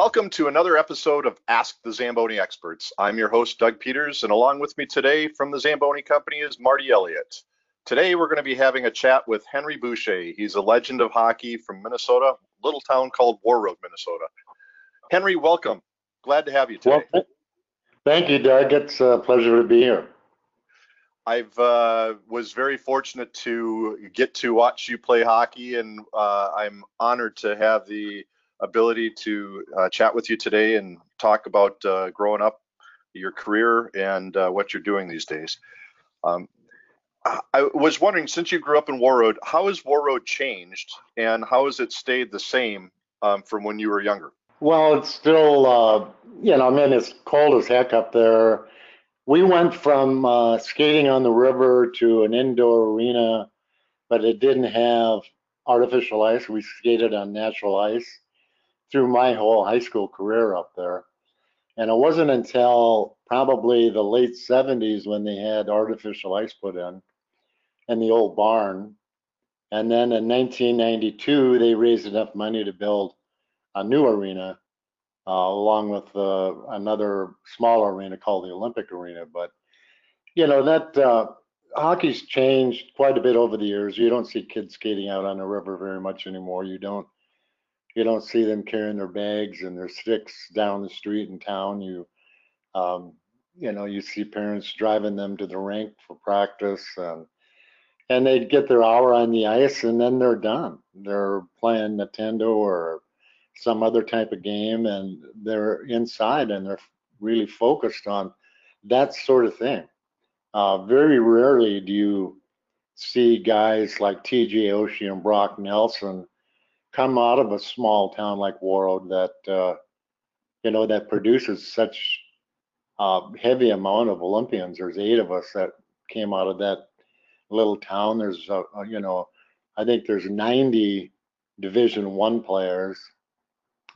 Welcome to another episode of Ask the Zamboni Experts. I'm your host, Doug Peters, and along with me today from the Zamboni Company is Marty Elliott. Today, we're going to be having a chat with Henry Boucha. He's a legend of hockey from Minnesota, little town called Warroad, Minnesota. Henry, welcome. Glad to have you today. Well, thank you, Doug. It's a pleasure to be here. I've uh, was very fortunate to get to watch you play hockey, and uh, I'm honored to have the ability to uh, chat with you today and talk about uh, growing up, your career, and uh, what you're doing these days. Um, I was wondering, since you grew up in Warroad, how has Warroad changed, and how has it stayed the same um, from when you were younger? Well, it's still, uh, you know, I mean, it's cold as heck up there. We went from uh, skating on the river to an indoor arena, but it didn't have artificial ice. We skated on natural ice through my whole high school career up there. And it wasn't until probably the late 70s when they had artificial ice put in in the old barn. And then in 1992, they raised enough money to build a new arena uh, along with uh, another small arena called the Olympic Arena. But, you know, that uh, hockey's changed quite a bit over the years. You don't see kids skating out on the river very much anymore. You don't you don't see them carrying their bags and their sticks down the street in town. You, um, you know, you see parents driving them to the rink for practice, and and they get their hour on the ice, and then they're done. They're playing Nintendo or some other type of game, and they're inside and they're really focused on that sort of thing. Uh, very rarely do you see guys like T.J. Oshie and Brock Nelson come out of a small town like Warroad that uh, you know that produces such a heavy amount of Olympians. There's eight of us that came out of that little town. There's uh, you know I think there's 90 Division One players,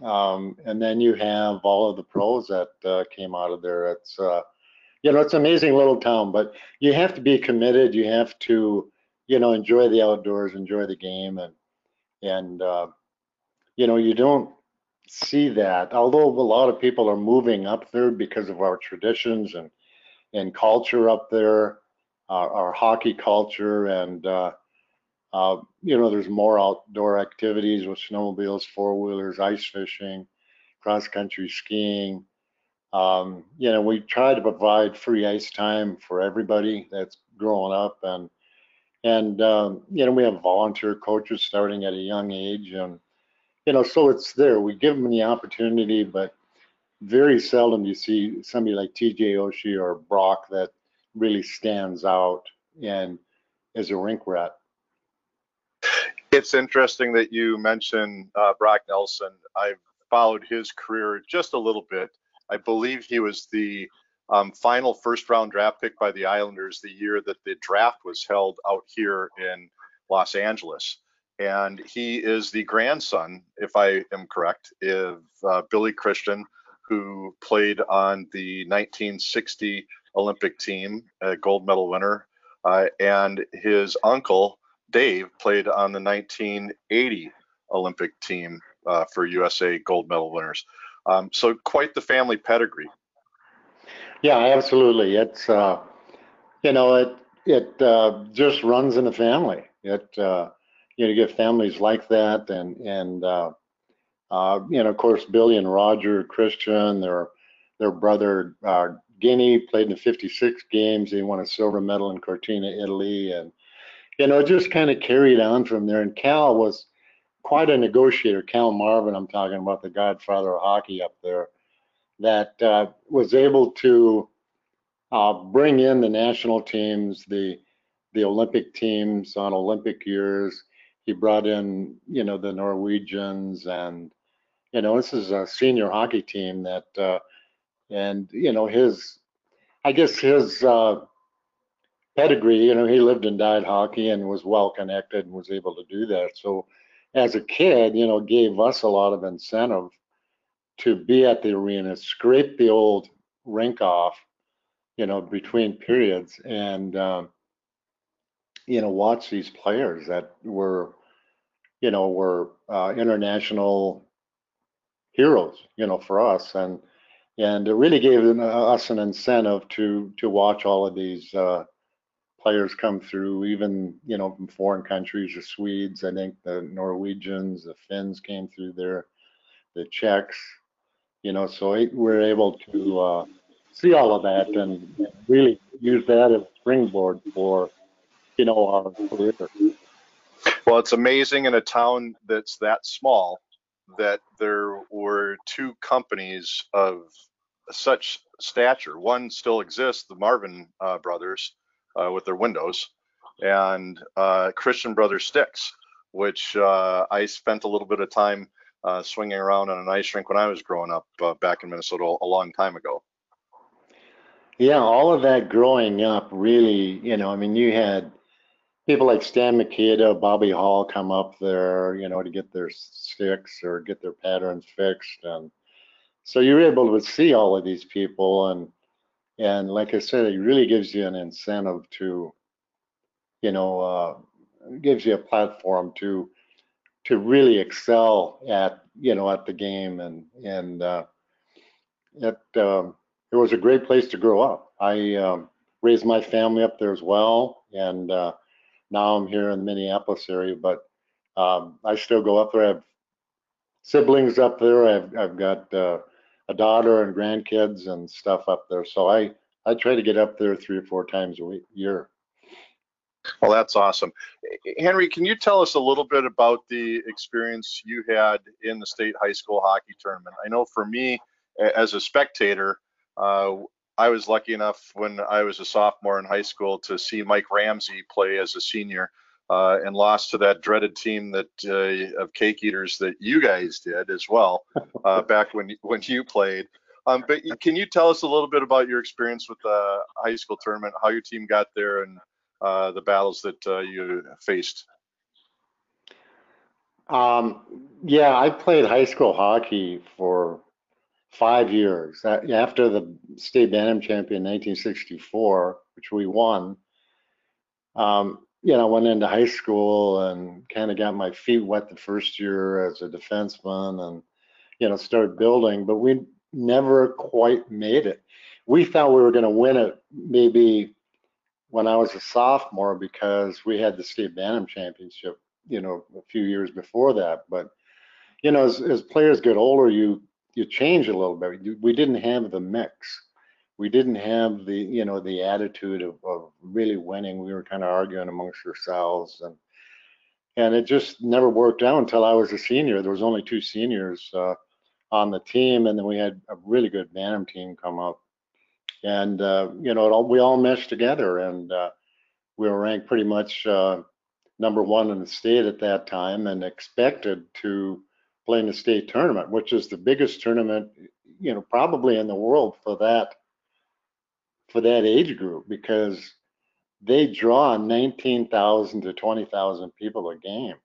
um, and then you have all of the pros that uh, came out of there. It's uh, you know it's an amazing little town, but you have to be committed. You have to you know enjoy the outdoors, enjoy the game, and and uh, you know you don't see that although a lot of people are moving up there because of our traditions and and culture up there our, our hockey culture and uh, uh, you know there's more outdoor activities with snowmobiles four wheelers ice fishing cross country skiing. Um, you know we try to provide free ice time for everybody that's growing up and and um, you know we have volunteer coaches starting at a young age and you know so it's there. We give them the opportunity but very seldom you see somebody like tj oshie or brock that really stands out and is a rink rat. It's interesting that you mentioned uh, brock nelson. I've followed his career just a little bit. I believe he was the um, final first round draft pick by the Islanders the year that the draft was held out here in Los Angeles. And he is the grandson, if I am correct, of uh, Billy Christian, who played on the 1960 Olympic team, a gold medal winner. Uh, and his uncle, Dave, played on the 1980 Olympic team uh, for USA gold medal winners. Um, so quite the family pedigree. Yeah, absolutely. It's uh, you know it it uh, just runs in the family. It uh, you know you get families like that, and and uh, uh, you know of course Billy and Roger Christian, their their brother uh, Guinea played in 56 games. He won a silver medal in Cortina, Italy, and you know it just kind of carried on from there. And Cal was quite a negotiator. Cal Marvin, I'm talking about the godfather of hockey up there that uh, was able to uh, bring in the national teams, the the Olympic teams on Olympic years. He brought in, you know, the Norwegians, and you know, this is a senior hockey team that, uh, and you know, his, I guess his uh, pedigree. You know, he lived and died hockey and was well connected and was able to do that. So, as a kid, you know, gave us a lot of incentive to be at the arena, scrape the old rink off, you know, between periods, and um, you know, watch these players that were, you know, were uh, international heroes, you know, for us. And, and it really gave us an incentive to, to watch all of these, uh, players come through, even, you know, from foreign countries, the Swedes, I think the Norwegians, the Finns came through there, the Czechs, you know, so it, we're able to, uh, see all of that and, really use that as a springboard for, you know, our career. Well, it's amazing in a town that's that small that there were two companies of such stature. One still exists, the Marvin uh, brothers uh, with their windows, and uh, Christian Brothers Sticks, which uh, I spent a little bit of time uh, swinging around on an ice rink when I was growing up uh, back in Minnesota a long time ago. Yeah, all of that growing up really, you know, I mean, you had people like Stan Mikita, Bobby Hull come up there, you know, to get their sticks or get their patterns fixed. And so you're able to see all of these people. And, and like I said, it really gives you an incentive to, you know, uh, gives you a platform to, to really excel at, you know, at the game. And, and, uh, it, um, it was a great place to grow up. I um, raised my family up there as well, and uh, now I'm here in the Minneapolis area. But um, I still go up there. I have siblings up there. I've, I've got uh, a daughter and grandkids and stuff up there. So I I try to get up there three or four times a week, year. Well, that's awesome. Henry, can you tell us a little bit about the experience you had in the state high school hockey tournament? I know for me, as a spectator, uh, I was lucky enough when I was a sophomore in high school to see Mike Ramsey play as a senior uh, and lost to that dreaded team that uh, of cake eaters that you guys did as well uh, back when when you played. Um, but can you tell us a little bit about your experience with the high school tournament, how your team got there, and uh, the battles that uh, you faced? Um, yeah, I played high school hockey for five years. After the state bantam champion in 1964, which we won, um, you know, went into high school and kind of got my feet wet the first year as a defenseman and, you know, started building, but we never quite made it. We thought we were going to win it maybe when I was a sophomore because we had the state bantam championship, you know, a few years before that. But, you know, as, as players get older, you you change a little bit. We didn't have the mix. We didn't have the, you know, the attitude of, of really winning. We were kind of arguing amongst ourselves and, and it just never worked out until I was a senior. There was only two seniors uh, on the team, and then we had a really good Bantam team come up, and uh, you know, all, we all meshed together, and uh, we were ranked pretty much uh, number one in the state at that time, and expected to play in the state tournament, which is the biggest tournament, you know, probably in the world for that for that age group because they draw 19,000 to 20,000 people a game.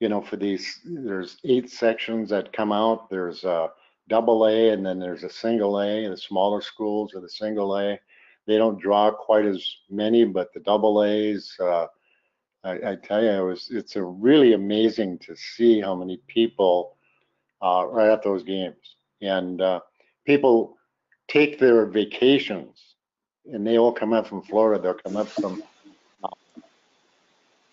You know, for these, there's eight sections that come out. There's a double A and then there's a single A. The smaller schools are the single A. They don't draw quite as many, but the double A's, uh, I, I tell you, it was it's really amazing to see how many people uh, are at those games, and uh, people take their vacations, and they all come up from Florida. They'll come up from uh,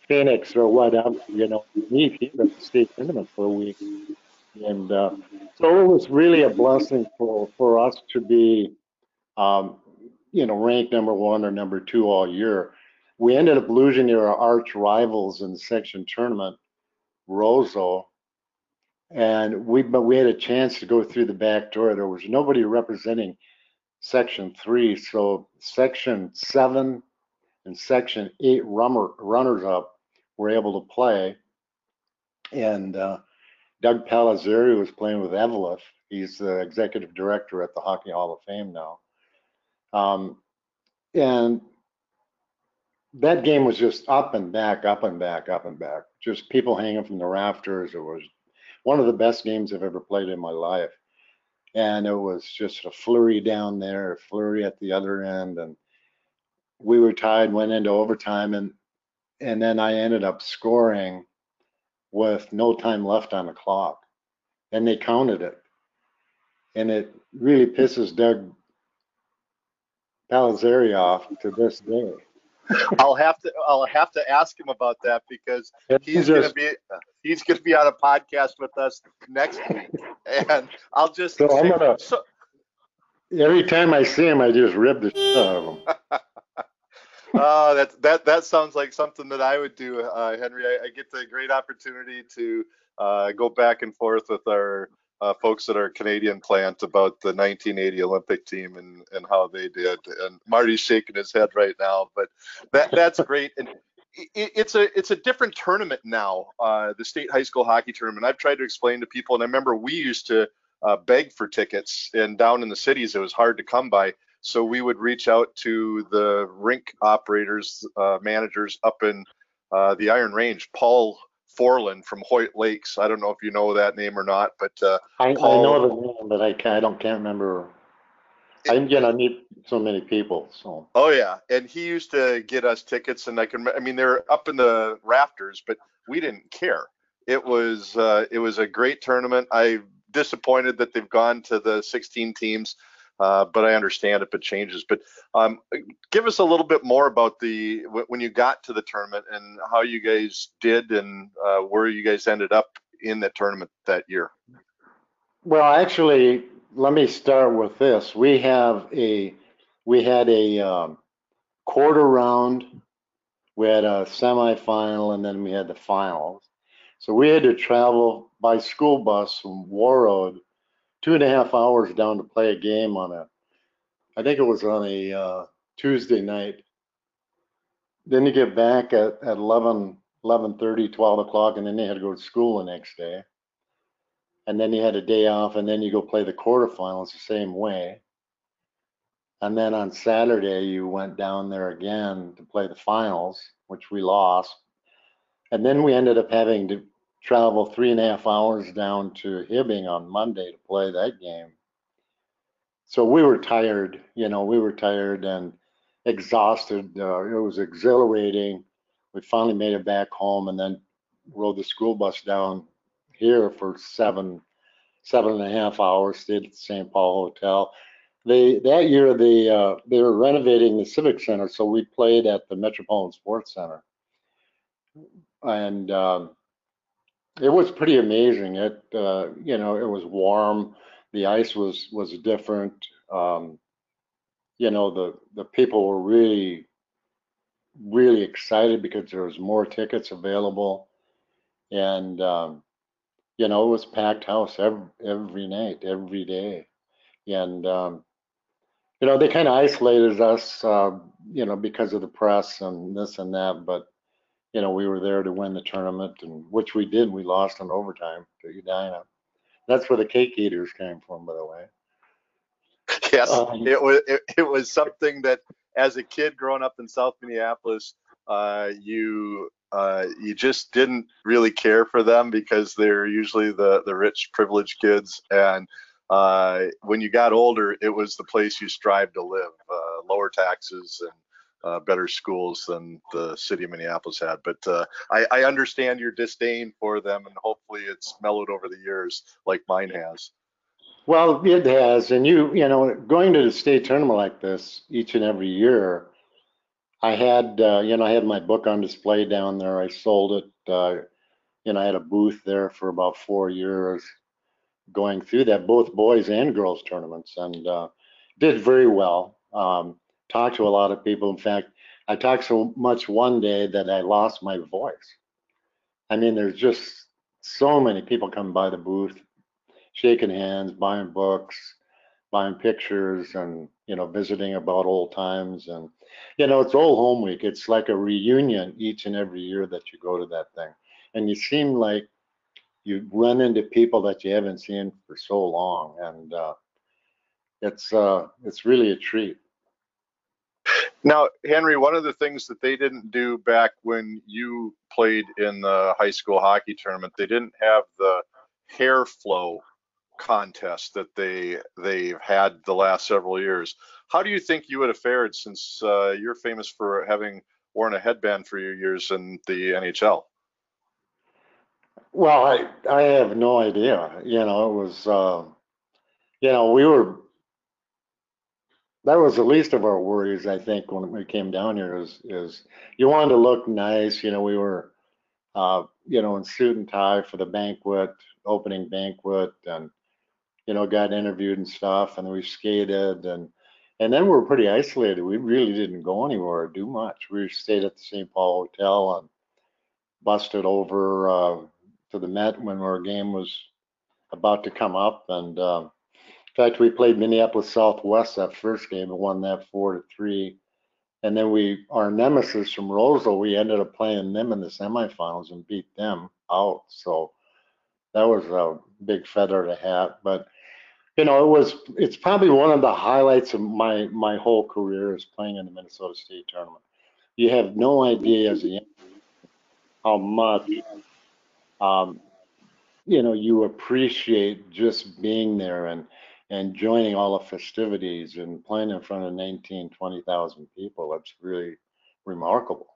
Phoenix or whatever, you know, meet here at the state tournament for a week. And uh, so it was really a blessing for, for us to be, um, you know, ranked number one or number two all year we ended up losing to our arch rivals in the section tournament, Roseau. And we, but we had a chance to go through the back door. There was nobody representing section three. So section seven and section eight runner, runners up were able to play. And uh, Doug Palazzari was playing with Eveleth. He's the executive director at the Hockey Hall of Fame now. Um, and that game was just up and back, up and back, up and back. Just people hanging from the rafters. It was one of the best games I've ever played in my life. And it was just a flurry down there, a flurry at the other end. And we were tied, went into overtime, and and then I ended up scoring with no time left on the clock. and they counted it. And it really pisses Doug Palazzari off to this day. I'll have to I'll have to ask him about that because he's going to be he's to be on a podcast with us next week, and I'll just so say, I'm gonna so, every time I see him, I just rip the shit out of him. uh, that that that sounds like something that I would do, uh, Henry. I, I, get the great opportunity to uh, go back and forth with our uh, folks at our Canadian plant about the 1980 Olympic team and and how they did. And Marty's shaking his head right now, but that that's great. And it, it's a it's a different tournament now, uh, the state high school hockey tournament. I've tried to explain to people, and I remember we used to uh, beg for tickets, and down in the cities it was hard to come by. So we would reach out to the rink operators, uh, managers up in uh, the Iron Range. Paul Forland from Hoyt Lakes. I don't know if you know that name or not, but uh, I, Paul, I know the name, but I can't, I don't can't remember. I you know meet so many people. So. Oh yeah, and he used to get us tickets, and I can. I mean, they're up in the rafters, but we didn't care. It was uh, it was a great tournament. I'm disappointed that they've gone to the 16 teams. Uh, but I understand if it changes. But um, give us a little bit more about the when you got to the tournament and how you guys did and uh, where you guys ended up in the tournament that year. Well, actually, let me start with this. We have a we had a um, quarter round, we had a semifinal, and then we had the finals. So we had to travel by school bus from Warroad two and a half hours down to play a game on a, I think it was on a uh, Tuesday night. Then you get back at, at 11, 11.30, 12 o'clock, and then you had to go to school the next day. And then you had a day off, and then you go play the quarterfinals the same way. And then on Saturday, you went down there again to play the finals, which we lost. And then we ended up having to travel three and a half hours down to Hibbing on Monday to play that game. So we were tired, you know, we were tired and exhausted. Uh, it was exhilarating. We finally made it back home and then rode the school bus down here for seven, seven and a half hours. Stayed at the St. Paul Hotel. They that year they uh, they were renovating the Civic Center, so we played at the Metropolitan Sports Center, and um, it was pretty amazing. It, uh, you know, it was warm. The ice was was different. Um, you know, the the people were really, really excited because there was more tickets available, and um, you know, it was packed house every every night, every day, and um, you know, they kind of isolated us, uh, you know, because of the press and this and that, but you know, we were there to win the tournament, and which we did. We lost in overtime to Edina. That's where the cake eaters came from, by the way. Yes, um, it was it, it, was something that as a kid growing up in South Minneapolis, uh, you uh, you just didn't really care for them because they're usually the the rich, privileged kids, and uh, when you got older, it was the place you strived to live. Uh, lower taxes and uh, better schools than the city of Minneapolis had. But uh, I, I, understand your disdain for them, and hopefully it's mellowed over the years, like mine has. Well, it has, and you, you know, going to the state tournament like this each and every year. I had, uh, you know, I had my book on display down there. I sold it. Uh, you know, I had a booth there for about four years, going through that, both boys and girls tournaments, and uh, did very well. Um, talked to a lot of people. In fact, I talked so much one day that I lost my voice. I mean, there's just so many people coming by the booth, shaking hands, buying books, buying pictures, and you know, visiting about old times. And you know, it's old home week. It's like a reunion each and every year that you go to that thing, and you seem like you run into people that you haven't seen for so long, and uh, it's uh, it's really a treat. Now, Henry, one of the things that they didn't do back when you played in the high school hockey tournament, they didn't have the hair flow contest that they they've had the last several years. How do you think you would have fared since uh, you're famous for having worn a headband for your years in the NHL? Well, I, I have no idea. You know, it was, uh, you know, we were, that was the least of our worries, I think, when we came down here is, is you wanted to look nice. You know, we were, uh, you know, in suit and tie for the banquet, opening banquet and, you know, got interviewed and stuff and we skated and, and then we were pretty isolated. We really didn't go anywhere or do much. We stayed at the St. Paul Hotel and busted over, uh, to the Met when our game was about to come up. And uh, in fact, we played Minneapolis Southwest that first game and won that four to three. And then we, our nemesis from Roseville, we ended up playing them in the semifinals and beat them out. So that was a big feather to hat. But you know, it was it's probably one of the highlights of my my whole career is playing in the Minnesota State tournament. You have no idea as a how much um, you know, you appreciate just being there and, and joining all the festivities and playing in front of 19, 20,000 people. That's really remarkable.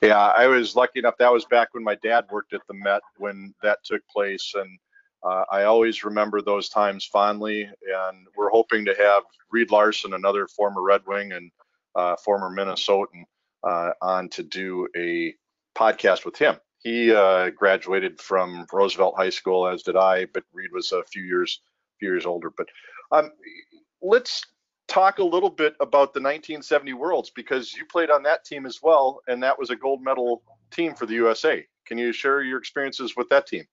Yeah, I was lucky enough. That was back when my dad worked at the Met when that took place, and uh, I always remember those times fondly. And we're hoping to have Reed Larson, another former Red Wing and uh, former Minnesotan, uh, on to do a podcast with him he uh, graduated from Roosevelt High School, as did I, but Reed was a few years years older. But um, let's talk a little bit about the 1970 Worlds because you played on that team as well, and that was a gold medal team for the USA. Can you share your experiences with that team?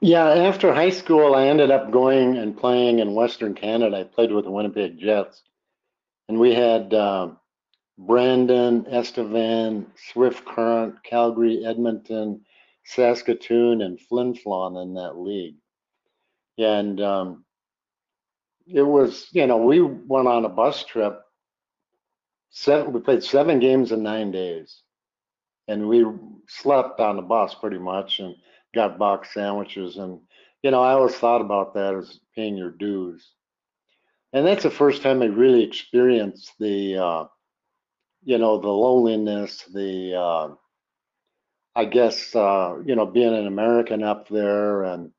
Yeah, after high school, I ended up going and playing in Western Canada. I played with the Winnipeg Jets, and we had. Uh, Brandon, Estevan, Swift Current, Calgary, Edmonton, Saskatoon, and Flin Flon in that league. And um, it was, you know, we went on a bus trip. Seven, we played seven games in nine days. And we slept on the bus pretty much and got box sandwiches. And, you know, I always thought about that as paying your dues. And that's the first time I really experienced the, uh, you know, the loneliness, the, uh, I guess, uh, you know, being an American up there and,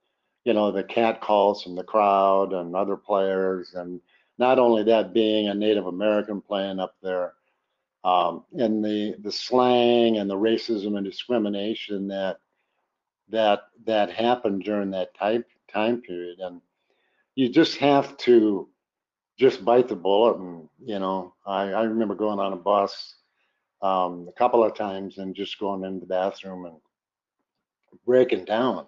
you know, the cat calls from the crowd and other players. And not only that, being a Native American playing up there, um, and the, the slang and the racism and discrimination that, that, that happened during that time, time period. And you just have to, just bite the bullet. And, you know, I, I remember going on a bus um, a couple of times and just going into the bathroom and breaking down.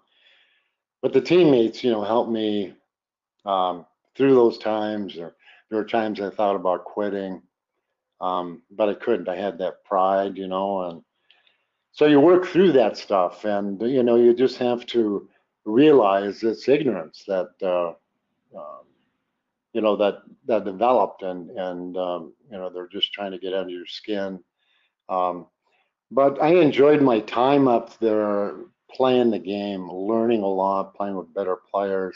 But the teammates, you know, helped me um, through those times. Or there were times I thought about quitting, um, but I couldn't. I had that pride, you know, and so you work through that stuff, and you know, you just have to realize it's ignorance that uh, um, you know that that developed and and um, you know they're just trying to get under your skin um, but i enjoyed my time up there playing the game learning a lot playing with better players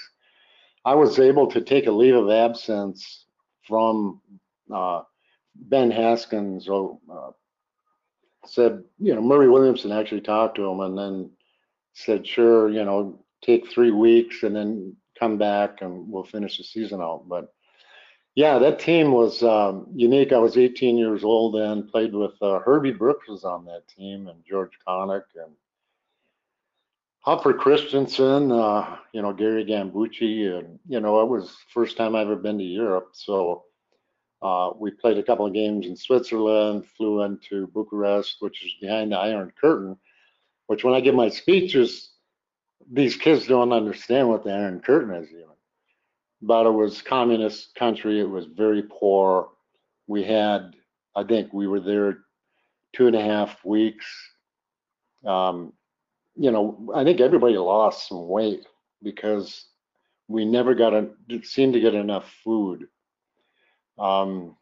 i was able to take a leave of absence from uh, ben hatskin or uh, said you know murray williamson actually talked to him and then said sure you know take three weeks and then come back and we'll finish the season out. But yeah, that team was um, unique. I was 18 years old then, played with uh, Herbie Brooks was on that team and George Konik and Hopper Christensen, uh, you know, Gary Gambucci. And, you know, it was first time I ever been to Europe. So uh, we played a couple of games in Switzerland, flew into Bucharest, which is behind the Iron Curtain, which when I give my speeches, these kids don't understand what the Iron Curtain is even. But it was communist country. It was very poor. We had, I think, we were there two and a half weeks. Um, you know, I think everybody lost some weight because we never got a seemed to get enough food. Um,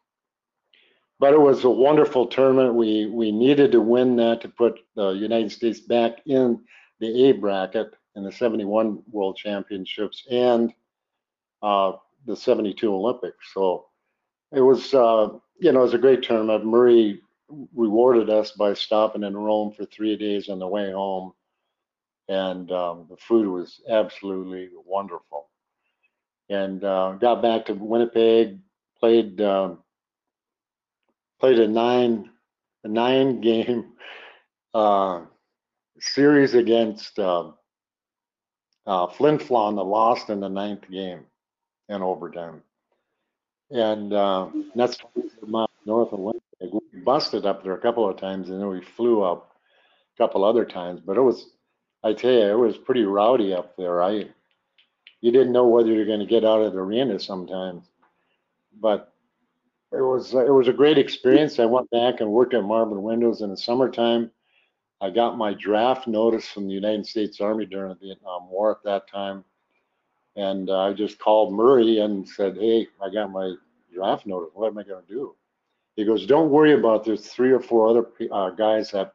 but it was a wonderful tournament. We we needed to win that to put the United States back in the A bracket in the 71 World Championships and uh, the 72 Olympics. So it was, uh, you know, it was a great tournament. Murray rewarded us by stopping in Rome for three days on the way home. And um, the food was absolutely wonderful. And uh, got back to Winnipeg, played um, played a nine a nine game uh, series against uh, uh, Flin Flon that lost in the ninth game in overtime. And uh, that's north of Winnipeg. We busted up there a couple of times and then we flew up a couple other times. But it was, I tell you, it was pretty rowdy up there. I, you didn't know whether you're going to get out of the arena sometimes. But it was it was a great experience. I went back and worked at Marvin Windows in the summertime. I got my draft notice from the United States Army during the Vietnam War at that time. And uh, I just called Murray and said, Hey, I got my draft notice. What am I going to do? He goes, Don't worry about it. There's three or four other uh, guys that,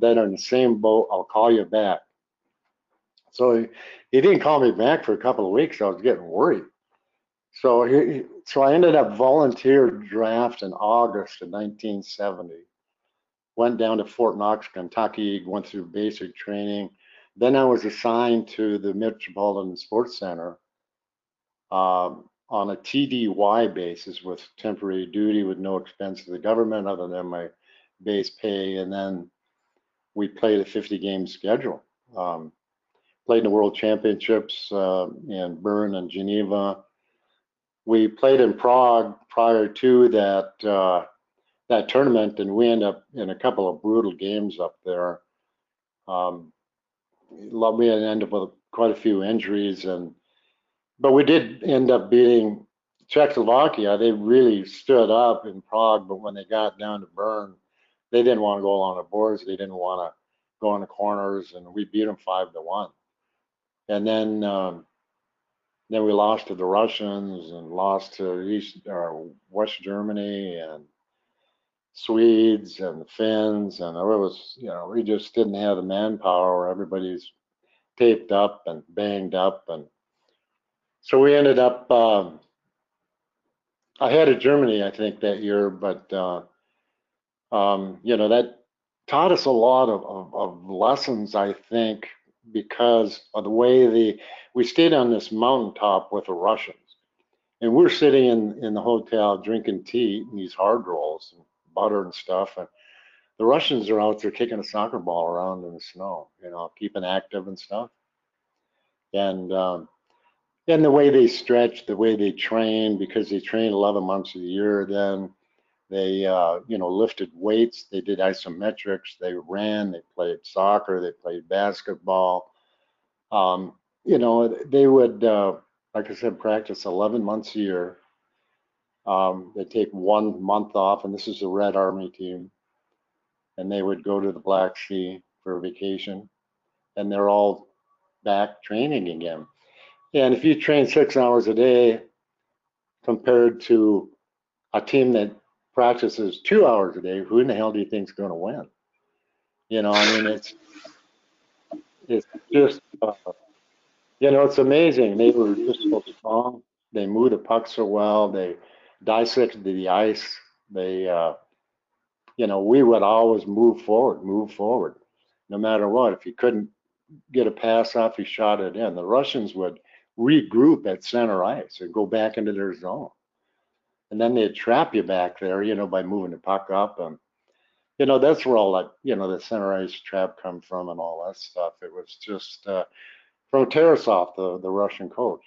are in the same boat. I'll call you back. So he, he didn't call me back for a couple of weeks. I was getting worried. So he, so I ended up volunteer draft in August of 1970. Went down to Fort Knox, Kentucky, went through basic training. Then I was assigned to the Metropolitan Sports Center um, on a TDY basis with temporary duty with no expense to the government other than my base pay. And then we played a 50 game schedule. Um, played in the World Championships uh, in Bern and Geneva we played in Prague prior to that uh, that tournament, and we ended up in a couple of brutal games up there. Um, we ended up with quite a few injuries, and but we did end up beating Czechoslovakia. They really stood up in Prague, but when they got down to Bern, they didn't want to go along the boards. They didn't want to go in the corners, and we beat them five to one. And then um, then we lost to the Russians and lost to East or West Germany and Swedes and the Finns, and it was you know we just didn't have the manpower. Everybody's taped up and banged up, and so we ended up. Um, I had a Germany, I think, that year, but uh, um, you know that taught us a lot of, of, of lessons. I think because of the way the we stayed on this mountaintop with the Russians, and we're sitting in in the hotel drinking tea and these hard rolls and butter and stuff, and the Russians are out there kicking a soccer ball around in the snow, you know, keeping active and stuff, and um, and the way they stretch, the way they train, because they train 11 months a year, then they, uh, you know, lifted weights. They did isometrics. They ran. They played soccer. They played basketball. Um, you know, they would, uh, like I said, practice 11 months a year. Um, they take one month off, and this is a Red Army team, and they would go to the Black Sea for vacation, and they're all back training again. And if you train six hours a day compared to a team that practices two hours a day, who in the hell do you think is going to win? You know, I mean, it's it's just uh, you know, it's amazing. They were just so strong. They moved the puck so well. They dissected the ice. They, uh, you know, we would always move forward, move forward, no matter what. If you couldn't get a pass off, you shot it in. The Russians would regroup at center ice and go back into their zone. And then they'd trap you back there, you know, by moving the puck up. And, you know, that's where all that, you know, the center ice trap come from and all that stuff. It was just, uh, from Tarasov, the, the Russian coach.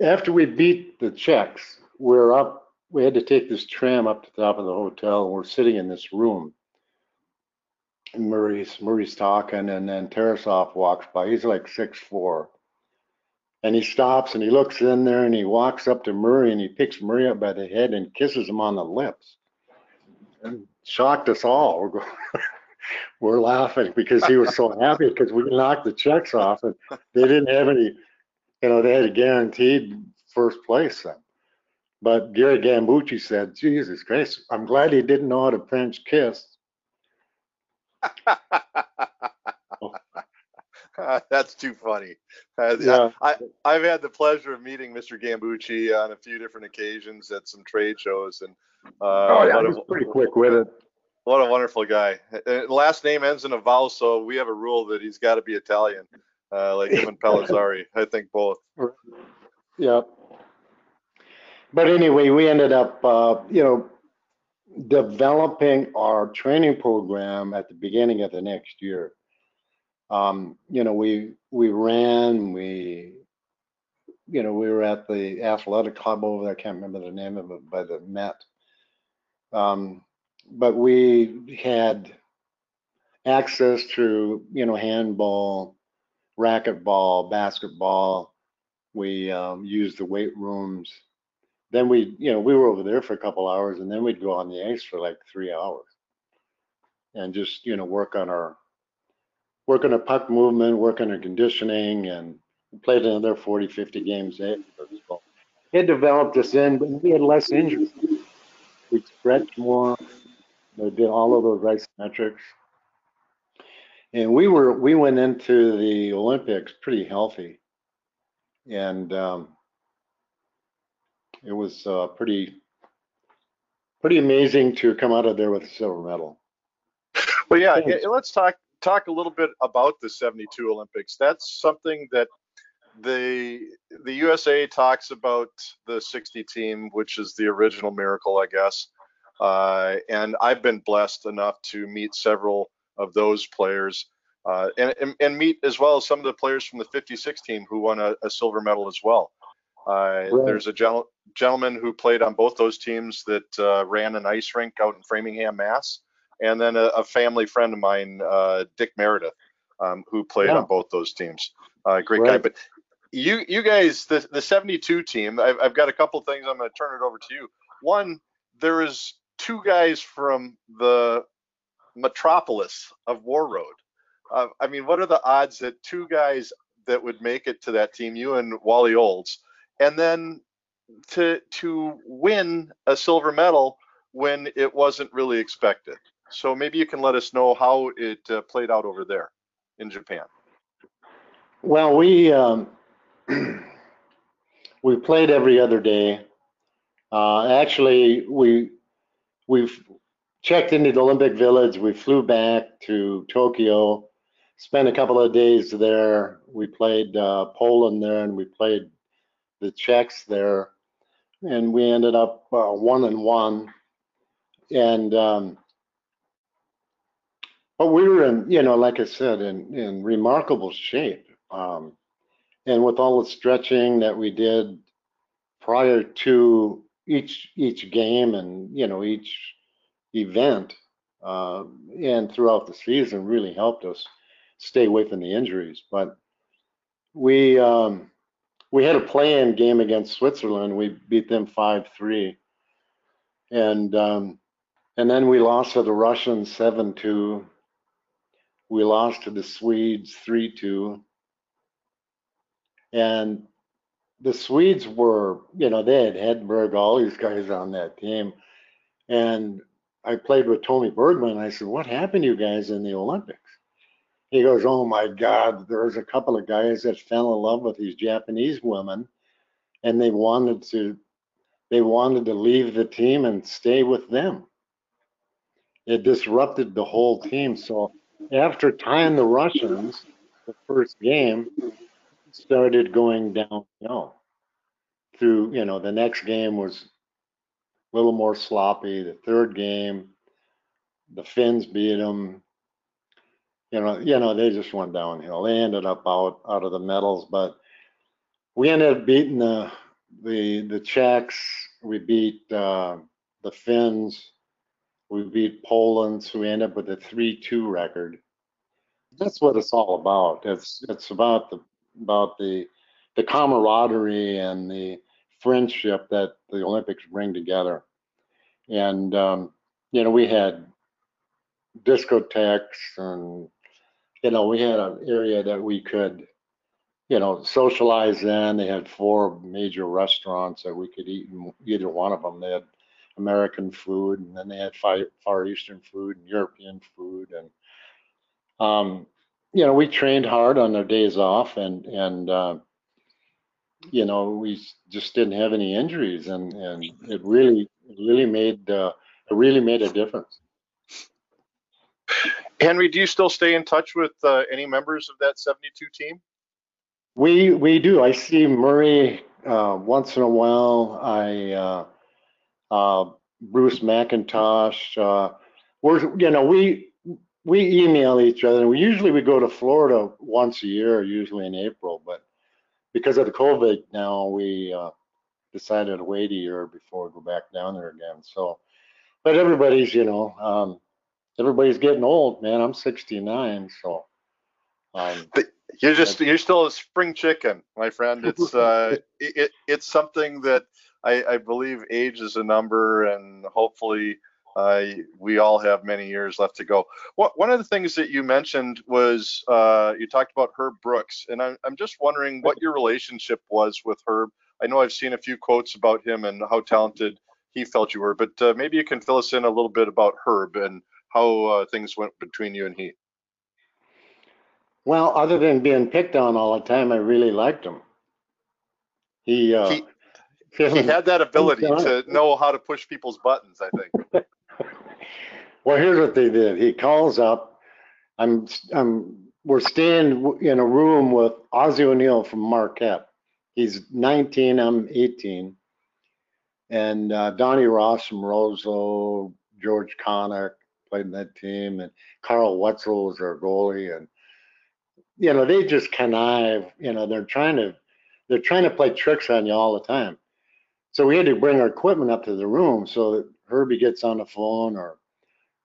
After we beat the Czechs, we're up, we had to take this tram up to the top of the hotel, and we're sitting in this room. And Murray's, Murray's talking, and then Tarasov walks by. He's like six four, And he stops and he looks in there and he walks up to Murray and he picks Murray up by the head and kisses him on the lips. And shocked us all. We're laughing because he was so happy because we knocked the Czechs off and they didn't have any, you know, they had a guaranteed first place then. But Gary Gambucci said, Jesus Christ, I'm glad he didn't know how to French kiss. That's too funny. Uh, yeah. I, I've had the pleasure of meeting Mr. Gambucci on a few different occasions at some trade shows, and uh, oh yeah, he's pretty quick with it what a wonderful guy. Uh, last name ends in a vowel, so we have a rule that he's got to be Italian, uh, like him and Palazzari. I think both. Yeah. But anyway, we ended up, uh, you know, developing our training program at the beginning of the next year. Um, you know, we we ran, we, you know, we were at the athletic club over there. I can't remember the name of it, by the Met. Um, but we had access to, you know, handball, racquetball, basketball. We um, used the weight rooms. Then we, you know, we were over there for a couple hours, and then we'd go on the ice for like three hours, and just, you know, work on our, work on puck movement, working on conditioning, and played another 40, 50 games It developed us in, but we had less injuries. We stretched more. We did all of those isometrics. And we were we went into the Olympics pretty healthy, and um, it was uh, pretty pretty amazing to come out of there with a silver medal. Well, yeah, let's talk talk a little bit about the 72 Olympics. That's something that the the USA talks about the 60 team, which is the original miracle, I guess. Uh, and I've been blessed enough to meet several of those players uh, and, and, and, meet as well as some of the players from the 56 team who won a, a silver medal as well. Uh, right. There's a gen- gentleman who played on both those teams that uh, ran an ice rink out in Framingham, Mass. And then a, a family friend of mine, uh, Dick Meredith, um, who played yeah. on both those teams. Uh, great right. guy. But you you guys, the, the 72 team, I've, I've got a couple things I'm going to turn it over to you. One, there is two guys from the metropolis of Warroad. Uh, I mean, what are the odds that two guys that would make it to that team, you and Wally Olds, and then to to win a silver medal when it wasn't really expected? So maybe you can let us know how it uh, played out over there in Japan. Well, we um, we played every other day. Uh, actually, we we've checked into the Olympic Village. We flew back to Tokyo, spent a couple of days there. We played uh, Poland there, and we played the Czechs there, and we ended up uh, one and one. And um, but we were in, you know, like I said, in in remarkable shape. Um, and with all the stretching that we did prior to each each game and you know each event uh, and throughout the season really helped us stay away from the injuries. But we um, we had a play-in game against Switzerland. We beat them five three, and um, and then we lost to the Russians seven two. We lost to the Swedes three two. And the Swedes were, you know, they had Hedberg, all these guys on that team. And I played with Tony Bergman. I said, What happened to you guys in the Olympics? He goes, Oh my God, there's a couple of guys that fell in love with these Japanese women and they wanted to they wanted to leave the team and stay with them. It disrupted the whole team. So after tying the Russians, the first game, started going downhill. Through, you know, the next game was a little more sloppy. The third game, the Finns beat them. You know, you know, they just went downhill. They ended up out out of the medals, but we ended up beating the the the Czechs. We beat uh, the Finns. We beat Poland, so we end up with a three-two record. That's what it's all about. It's it's about the about the the camaraderie and the friendship that the Olympics bring together. And um, you know, we had discotheques and you know, we had an area that we could, you know, socialize in. They had four major restaurants that we could eat in either one of them. They had American food and then they had Far Eastern food and European food and um, you know, we trained hard on our days off, and and uh, you know, we just didn't have any injuries, and and it really it really made uh, it really made a difference. Henry, do you still stay in touch with uh, any members of that 72 team? We we do. I see Murray uh, once in a while. I uh, Bruce McIntosh. Uh, we're you know we we email each other. and We usually we go to Florida once a year, usually in April. But because of the COVID now, we uh, decided to wait a year before we go back down there again. So, but everybody's you know um, everybody's getting old, man. I'm 69, so. Um, you're just you're still a spring chicken, my friend. It's uh, it, it's something that I, I believe age is a number, and hopefully uh, we all have many years left to go. What, one of the things that you mentioned was uh, you talked about Herb Brooks, and I'm, I'm just wondering what your relationship was with Herb. I know I've seen a few quotes about him and how talented he felt you were, but uh, maybe you can fill us in a little bit about Herb and how uh, things went between you and he. Well, other than being picked on all the time, I really liked him. He uh, he, he had that ability to know how to push people's buttons. I think. well, here's what they did. He calls up. I'm I'm we're staying in a room with Ozzie O'Neill from Marquette. He's 19. I'm 18. And uh, Donnie Ross from Roseau, George Konik, played in that team, and Carl Wetzel was our goalie, and you know they just connive. You know they're trying to they're trying to play tricks on you all the time. So we had to bring our equipment up to the room so that Herbie gets on the phone, or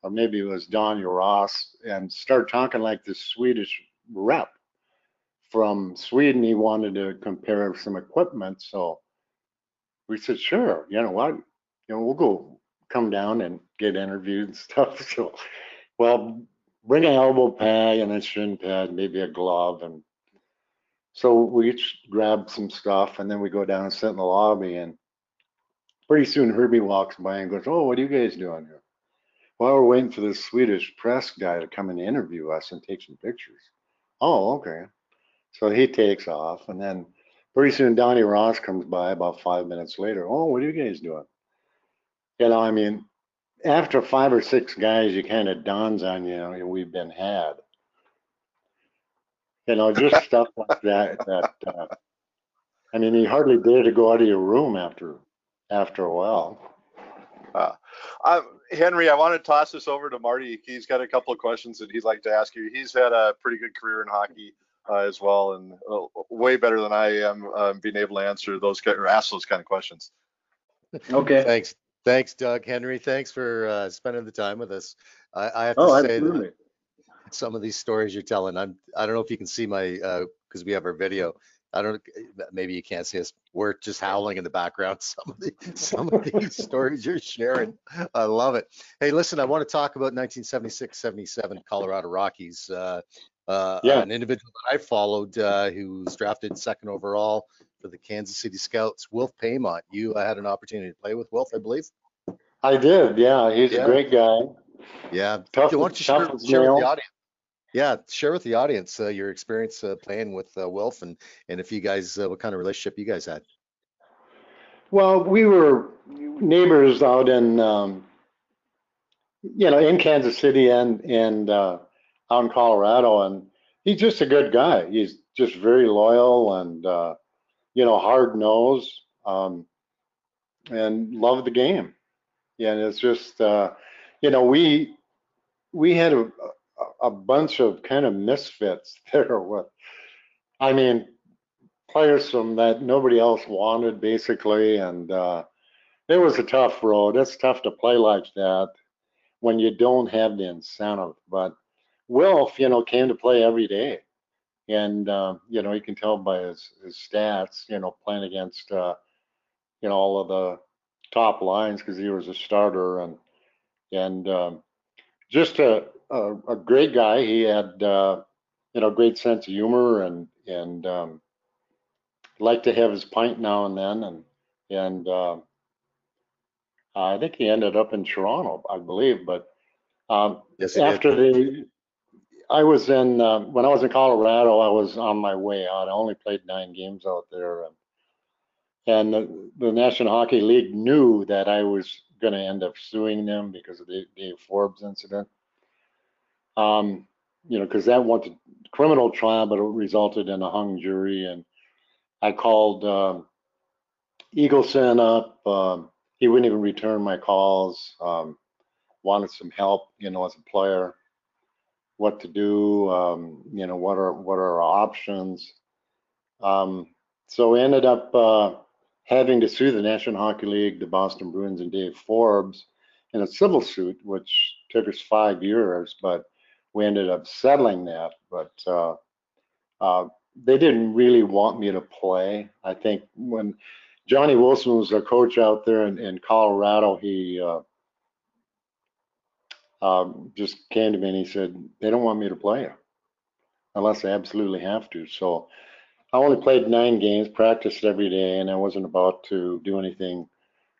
or maybe it was Don Ross, and start talking like this Swedish rep from Sweden. He wanted to compare some equipment, so we said, sure. You know what? You know we'll go come down and get interviewed and stuff. So, well, bring an elbow pad and a shin pad, maybe a glove. And so we each grab some stuff and then we go down and sit in the lobby. And pretty soon Herbie walks by and goes, Oh, what are you guys doing here? Well, we're waiting for this Swedish press guy to come and interview us and take some pictures. Oh, okay. So he takes off and then pretty soon Donnie Ross comes by about five minutes later. Oh, what are you guys doing? You know, I mean, after five or six guys, you kind of dawns on you, know, we've been had. You know, just stuff like that. That uh, I mean, you hardly dare to go out of your room after after a while. Uh, Henry, I want to toss this over to Marty. He's got a couple of questions that he'd like to ask you. He's had a pretty good career in hockey uh, as well, and uh, way better than I am um, being able to answer those or ask those kind of questions. Okay. Thanks. Thanks, Doug. Henry, thanks for uh, spending the time with us. I, I have to oh, say absolutely. that some of these stories you're telling, I'm, I don't know if you can see my, because uh, we have our video. I don't, maybe you can't see us. We're just howling in the background. Some of the, some of these stories you're sharing. I love it. Hey, listen, I want to talk about 1976, 77 Colorado Rockies. Uh, uh, yeah. An individual that I followed uh, who was drafted second overall for the Kansas City Scouts, Wilf Paiement. You uh, had an opportunity to play with Wilf, I believe. I did. Yeah, he's yeah. a great guy. Yeah. Tough, Why don't you share, share with the audience? Yeah, share with the audience uh, your experience uh, playing with uh, Wilf and and if you guys uh, what kind of relationship you guys had. Well, we were neighbors out in um, you know in Kansas City and and uh, out in Colorado, and he's just a good guy. He's just very loyal and uh, you know hard nosed um, and love the game. Yeah, and it's just you know we we had a, a bunch of kind of misfits there with I mean players from that nobody else wanted basically and uh, it was a tough road. It's tough to play like that when you don't have the incentive. But Wilf, you know, came to play every day. And, uh, you know, you can tell by his, his stats, you know, playing against, uh, you know, all of the top lines because he was a starter and, and um, just a, a, a, great guy. He had, uh, you know, great sense of humor and, and um, liked to have his pint now and then. And, and uh, I think he ended up in Toronto, I believe. But um, yes, after the I was in uh, when I was in Colorado. I was on my way out. I only played nine games out there, and, and the, the, National Hockey League knew that I was going to end up suing them because of the Dave Forbes incident. Um, you know, because that went to criminal trial, but it resulted in a hung jury. And I called um, Eagleson up. Um, he wouldn't even return my calls. Um, wanted some help, you know, as a player, what to do. Um, you know, what are what are our options? Um, so we ended up uh, having to sue the National Hockey League, the Boston Bruins, and Dave Forbes in a civil suit, which took us five years, but we ended up settling that. But uh, uh, they didn't really want me to play. I think when Johnny Wilson was a coach out there in, in Colorado, he uh, um, just came to me and he said, they don't want me to play unless I absolutely have to. So I only played nine games, practiced every day, and I wasn't about to do anything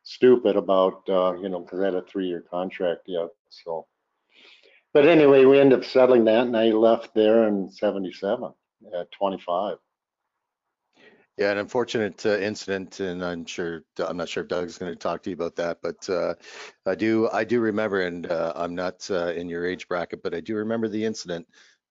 stupid about, uh, you know, because I had a three-year contract yet. So, but anyway, we ended up settling that, and I left there in '77 at 25. Yeah, an unfortunate uh, incident, and I'm sure I'm not sure if Doug's going to talk to you about that, but uh, I do I do remember, and uh, I'm not uh, in your age bracket, but I do remember the incident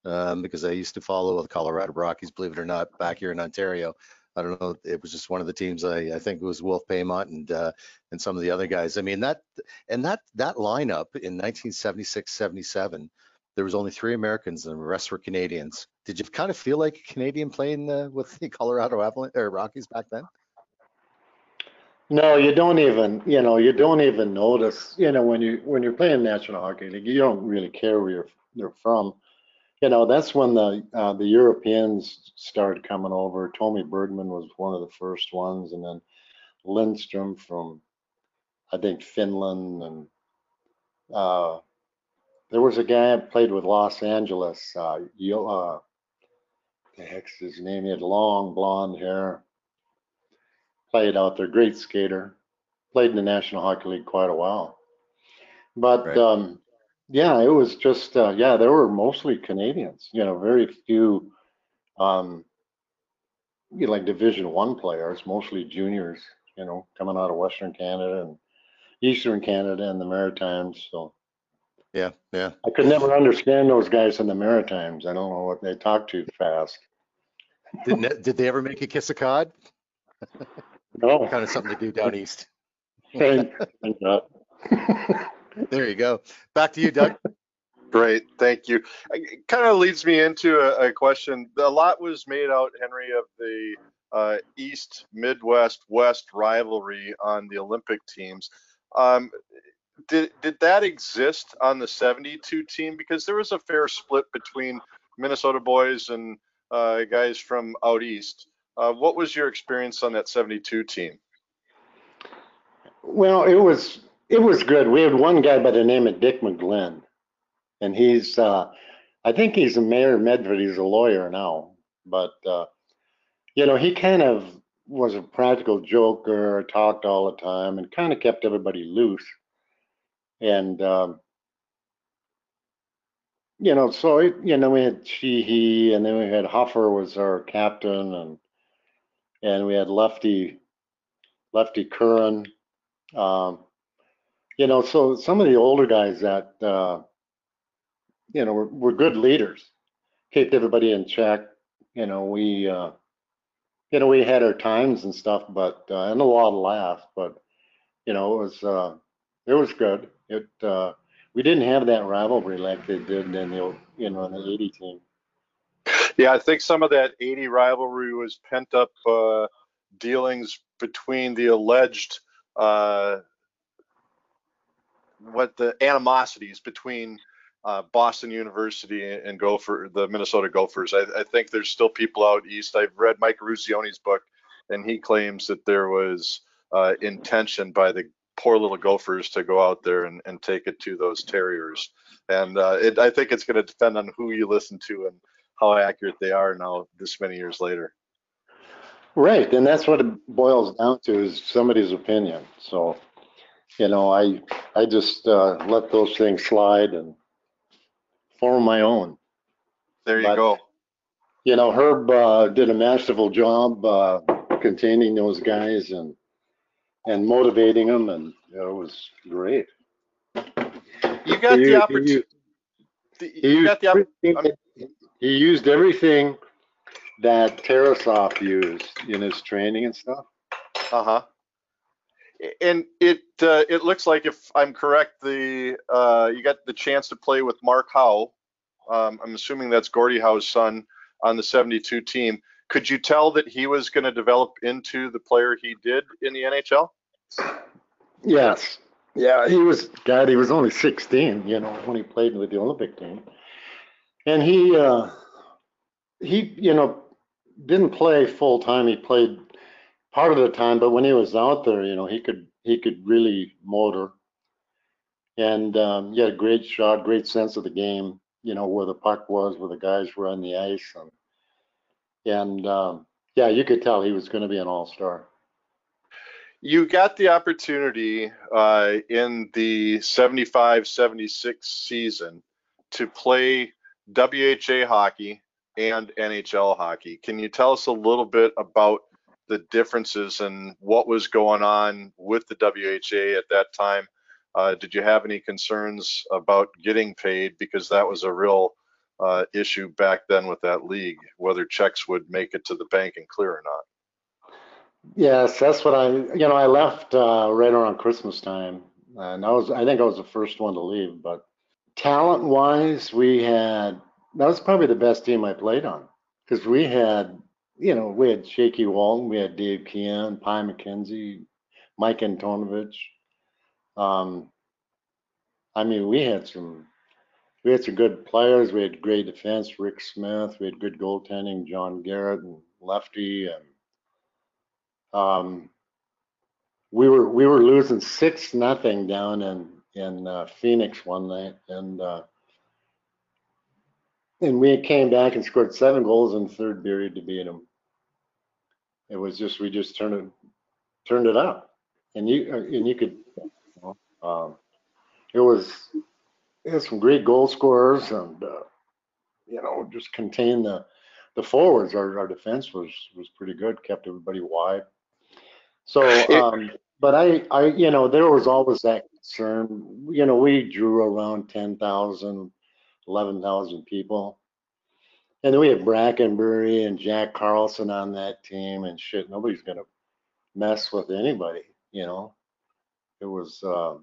um, because I used to follow the Colorado Rockies, believe it or not, back here in Ontario. I don't know. It was just one of the teams. I, I think it was Wolf Paiement and uh, and some of the other guys. I mean that and that that lineup in 1976, 77, there was only three Americans and the rest were Canadians. Did you kind of feel like a Canadian playing uh, with the Colorado Avalanche or Rockies back then? No, you don't even, you know, you don't even notice, you know, when you when you're playing National Hockey League, you don't really care where you're you're from you know, that's when the uh, the Europeans started coming over. Tommy Bergman was one of the first ones, and then Lindstrom from, I think Finland, and uh, there was a guy that played with Los Angeles. Uh, Yo, uh, the heck's his name? He had long blonde hair. Played out there, great skater. Played in the National Hockey League quite a while. But right. um, yeah, it was just uh, yeah, there were mostly Canadians. You know, very few, um, you know, like Division One players, mostly juniors. You know, coming out of Western Canada and Eastern Canada and the Maritimes. So yeah, yeah. I could never understand those guys in the Maritimes. I don't know what they talk too fast. Did did they ever make you kiss a cod? No. kind of something to do down east. Thank, thank God. There you go. Back to you, Doug. Great, thank you. It kind of leads me into a, a, question. A lot was made out, Henry, of the uh, East, Midwest, West rivalry on the Olympic teams. Um, did did that exist on the 72 team? Because there was a fair split between Minnesota boys and uh, guys from out east. Uh, what was your experience on that 72 team? Well, it was it was good. We had one guy by the name of Dick McGlynn, and he's, uh, I think he's a mayor of Medford. He's a lawyer now, but uh, you know, he kind of was a practical joker, talked all the time, and kind of kept everybody loose. And um, you know, so it, you know, we had Sheehy, and then we had Huffer was our captain, and and we had Lefty, Lefty Curran. Um, you know, so some of the older guys that, uh, you know, were, were good leaders, kept everybody in check. You know, we, uh, you know, we had our times and stuff, but, uh, and a lot of laughs, but, you know, it was, uh, it was good. It, uh, we didn't have that rivalry like they did in the, you know, in the 80 team. Yeah, I think some of that 80 rivalry was pent up, uh, dealings between the alleged, uh, what the animosities between uh, Boston University and Gopher, the Minnesota Gophers. I, I, think there's still people out east. I've read Mike Eruzione's book, and he claims that there was uh, intention by the poor little Gophers to go out there and, and take it to those Terriers. And uh, it, I think it's going to depend on who you listen to and how accurate they are now, this many years later. Right, and that's what it boils down to is somebody's opinion. So you know, I I just uh, let those things slide and form my own. There you but, go. You know, Herb uh, did a masterful job uh, containing those guys and and motivating them, and you know, it was great. You got the opportunity. He You used, got the, opp- everything- he used everything that Tarasov used in his training and stuff. uh-huh. And it, uh, it looks like if I'm correct, the, uh, you got the chance to play with Mark Howe. Um, I'm assuming that's Gordie Howe's son on the 72 team. Could you tell that he was going to develop into the player he did in the NHL? Yes. Yeah, he was, God, he was only 16, you know, when he played with the Olympic team. And he, uh, he, you know, didn't play full time. He played part of the time, but when he was out there, you know, he could, he could really motor. And, um, he had a great shot, great sense of the game, you know, where the puck was, where the guys were on the ice. And, and, um, yeah, you could tell he was going to be an all-star. You got the opportunity uh, in the 75 76 season to play WHA hockey and NHL hockey. Can you tell us a little bit about the differences and what was going on with the WHA at that time? Uh, did you have any concerns about getting paid? Because that was a real uh, issue back then with that league, whether checks would make it to the bank and clear or not. Yes, that's what I, you know, I left uh, right around Christmas time, and I was, I think I was the first one to leave. But talent-wise, we had that was probably the best team I played on because we had, you know, we had Shaky Walton, we had Dave Keon, Pie McKenzie, Mike Antonovich. Um, I mean, we had some, we had some good players. We had great defense, Rick Smith. We had good goaltending, John Garrett and Lefty, and um, we were we were losing six nothing down in in uh, Phoenix one night, and uh, and we came back and scored seven goals in the third period to beat them. It was just we just turned it turned it up, and you uh, and you could. Um, it was it had some great goal scorers, and uh, you know just contained the the forwards. Our our defense was was pretty good, kept everybody wide. So, um, but I, I, you know, there was always that concern. You know, we drew around 10,000, 11,000 people. And then we had Brackenbury and Jack Carlson on that team and shit. Nobody's going to mess with anybody, you know. It was, uh,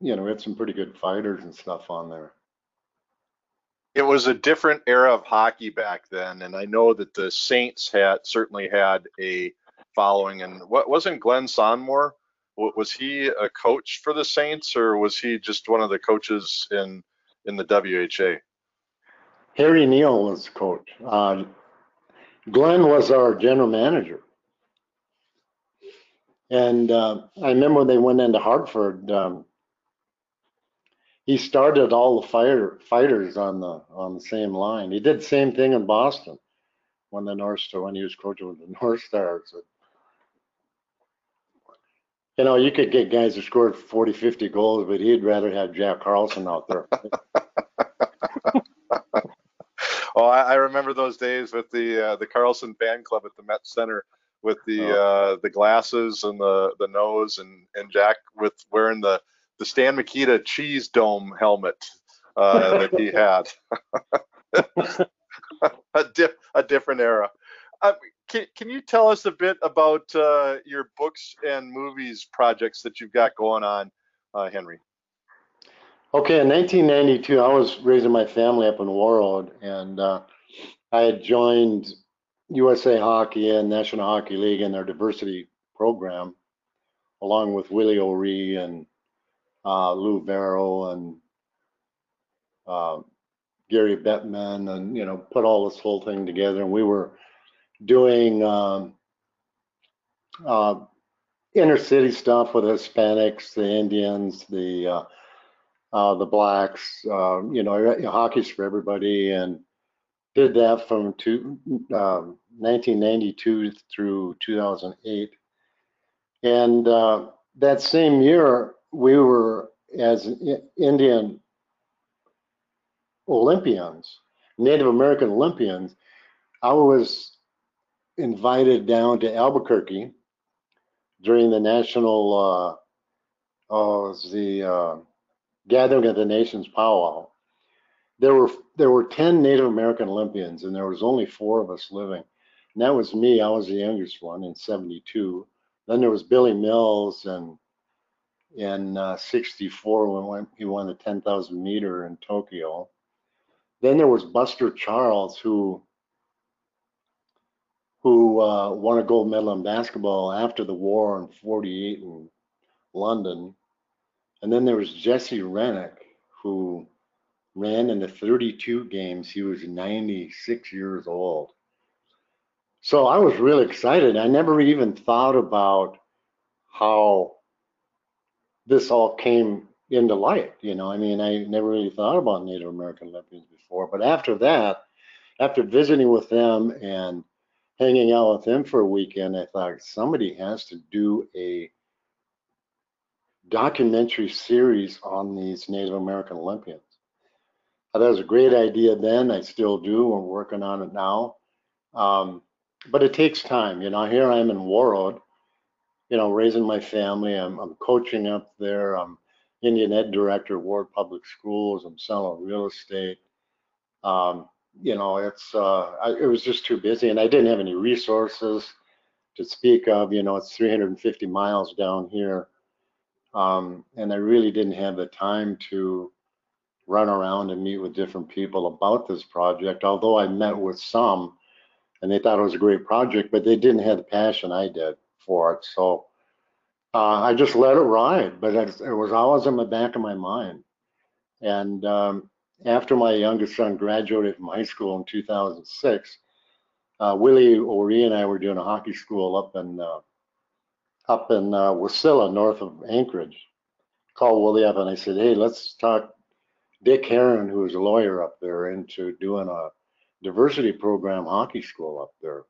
you know, we had some pretty good fighters and stuff on there. it was a different era of hockey back then, and I know that the Saints had certainly had a following. And what wasn't Glen Sonmor? Was he a coach for the Saints, or was he just one of the coaches in in the WHA? Harry Neale was the coach. Uh, Glen was our general manager. And uh, I remember when they went into Hartford, um, he started all the fighter, fighters on the on the same line. He did the same thing in Boston when the North Star when he was coaching with the North Stars. You know, you could get guys who scored 40, 50 goals, but he'd rather have Jack Carlson out there. Oh, I, I remember those days with the uh, the Carlson Fan Club at the Met Center with the uh, the glasses and the the nose, and and Jack with wearing the the Stan Mikita cheese dome helmet uh, that he had. a, di- a different era. Uh, can, you tell us a bit about uh, your books and movies projects that you've got going on, uh, Henry? Okay, in 1992, I was raising my family up in Warroad, and uh, I had joined USA Hockey and National Hockey League in their diversity program, along with Willie O'Ree and uh, Lou Vairo and uh, Gary Bettman, and you know, put all this whole thing together. And we were doing um, uh, inner city stuff with Hispanics, the Indians, the uh, uh, the blacks, uh, you know, hockey's for everybody, and did that from two, um, 1992 through 2008. And uh, that same year, we were as Indian Olympians, Native American Olympians. I was invited down to Albuquerque during the national, uh, oh, the uh, gathering of the nations powwow, there were there were 10 Native American Olympians and there was only four of us living. And that was me. I was the youngest one in 72. Then there was Billy Mills and in uh, 64 when he won the 10,000 meter in Tokyo. Then there was Buster Charles who who uh, won a gold medal in basketball after the war in 48 in London. And then there was Jesse Renick who ran into 32 games. He was 96 years old. So I was really excited. I never even thought about how this all came into light. You know, I mean, I never really thought about Native American Olympians before. But after that, after visiting with them and hanging out with them for a weekend, I thought somebody has to do a documentary series on these Native American Olympians. That was a great idea then. I still do. We're working on it now. Um, but it takes time. You know, here I am in Warroad, you know, raising my family. I'm, I'm coaching up there. I'm Indian Ed Director, Warroad Public Schools. I'm selling real estate. Um, you know, it's uh, I, it was just too busy, and I didn't have any resources to speak of. You know, it's 350 miles down here, um, and I really didn't have the time to run around and meet with different people about this project. Although I met with some, and they thought it was a great project, but they didn't have the passion I did for it. So uh, I just let it ride, but it, it, was always in the back of my mind. And um, after my youngest son graduated from high school in 2006, uh, Willie O'Ree and I were doing a hockey school up in uh, up in uh, Wasilla, north of Anchorage. Called Willie up and I said, "Hey, let's talk Dick Heron, who is a lawyer up there, into doing a diversity program hockey school up there."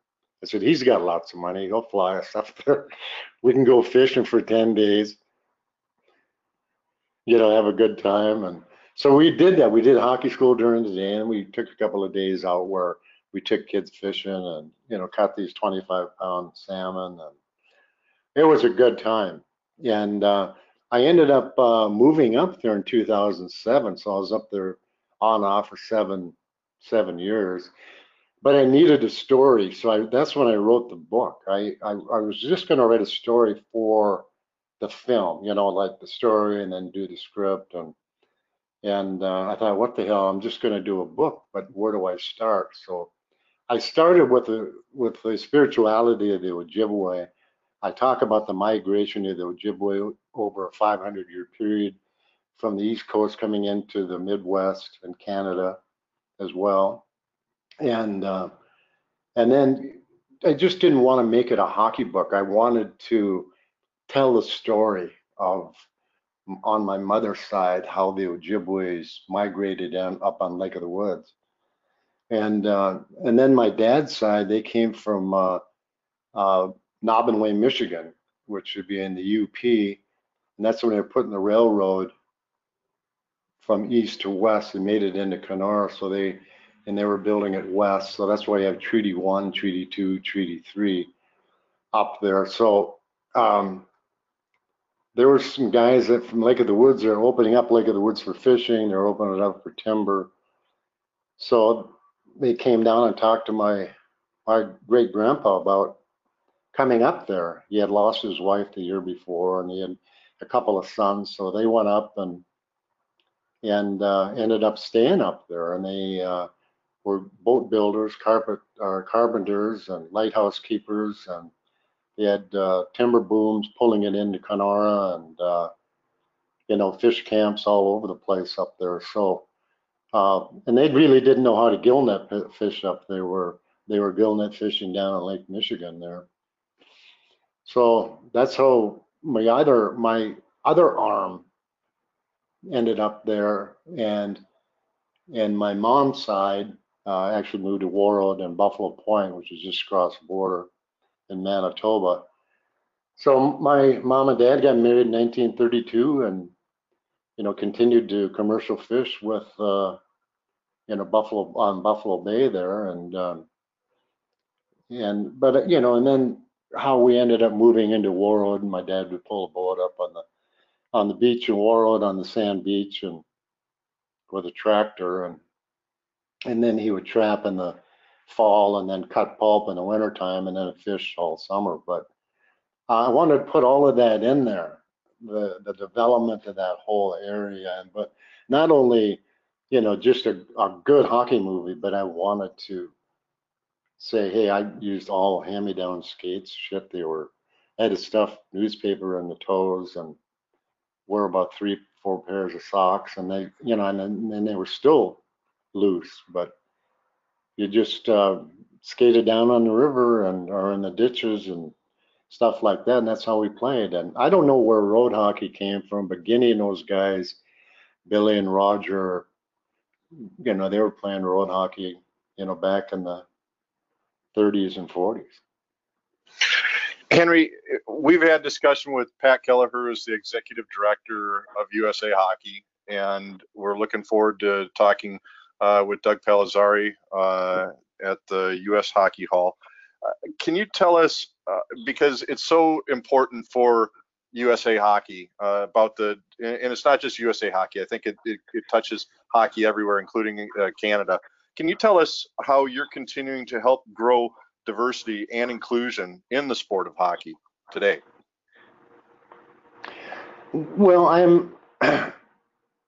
I said, "He's got lots of money. He'll fly us up there. We can go fishing for 10 days. You know, have a good time and." So we did that. We did hockey school during the day, and we took a couple of days out where we took kids fishing and you know caught these 25 pound salmon, and it was a good time. And uh, I ended up uh, moving up there in 2007, so I was up there on and off for seven seven years. But I needed a story, so I, that's when I wrote the book. I I, I was just going to write a story for the film, you know, like the story and then do the script and and uh, I thought, what the hell? I'm just going to do a book, but where do I start? So I started with the with the spirituality of the Ojibwe. I talk about the migration of the Ojibwe over a 500 year period from the East Coast coming into the Midwest and Canada as well. And uh, and then I just didn't want to make it a hockey book. I wanted to tell the story of on my mother's side how the Ojibways migrated in, up on Lake of the Woods. And uh, and then my dad's side, they came from uh, uh, Naubinway, Michigan, which would be in the UP. And that's when they were putting the railroad from east to west and made it into Kenora. So they and they were building it west. So that's why you have Treaty One, Treaty Two, Treaty Three up there. So um, there were some guys that from Lake of the Woods are opening up Lake of the Woods for fishing. They're opening it up for timber. So they came down and talked to my my great grandpa about coming up there. He had lost his wife the year before, and he had a couple of sons. So they went up and and uh, ended up staying up there. And they uh, were boat builders, carpet uh, carpenters, and lighthouse keepers, and they had uh, timber booms pulling it into Kenora and, uh, you know, fish camps all over the place up there. So, uh, and they really didn't know how to gill net fish up. They were, they were gill net fishing down in Lake Michigan there. So that's how my other, my other arm ended up there. And, and my mom's side uh, actually moved to Warroad and Buffalo Point, which is just across the border in Manitoba. So my mom and dad got married in 1932 and, you know, continued to commercial fish with, uh, you know, Buffalo on Buffalo Bay there. And, um, and, but, you know, and then how we ended up moving into Warroad, my dad would pull a boat up on the on the beach in Warroad on the sand beach and with a tractor and and then he would trap in the fall and then cut pulp in the wintertime and then fish all summer. But I wanted to put all of that in there, the the development of that whole area. But not only, you know, just a, a good hockey movie, but I wanted to say, hey, I used all hand-me-down skates. Shit, they were I had to stuff newspaper in the toes and wear about three, four pairs of socks, and they, you know, and then and they were still loose, but you just uh, skated down on the river and or in the ditches and stuff like that, and that's how we played. And I don't know where road hockey came from, but Guinea and those guys, Billy and Roger, you know, they were playing road hockey, you know, back in the 30s and 40s. Henry, we've had discussion with Pat Kelleher, who's the executive director of USA Hockey, and we're looking forward to talking uh, with Doug Palazzari uh, at the U.S. Hockey Hall. Uh, can you tell us, uh, because it's so important for USA Hockey uh, about the, and it's not just USA Hockey. I think it, it, it touches hockey everywhere, including uh, Canada. Can you tell us how you're continuing to help grow diversity and inclusion in the sport of hockey today? Well, I'm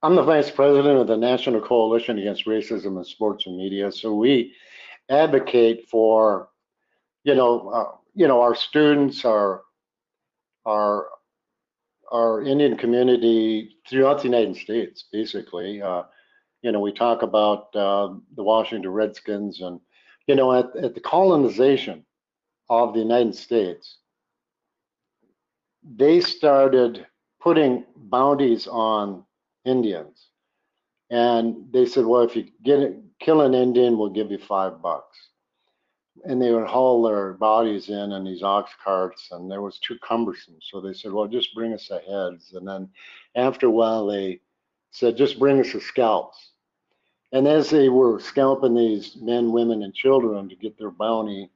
I'm the vice president of the National Coalition Against Racism in Sports and Media. So we advocate for, you know, uh, you know, our students, our our our Indian community throughout the United States, basically. Uh, you know, we talk about uh, the Washington Redskins and you know, at, at the colonization of the United States, they started putting bounties on Indians. And they said, well, if you get it, kill an Indian, we'll give you five bucks. And they would haul their bodies in in these ox carts, and there was too cumbersome. So they said, well, just bring us the heads. And then after a while, they said, just bring us the scalps. And as they were scalping these men, women, and children to get their bounty,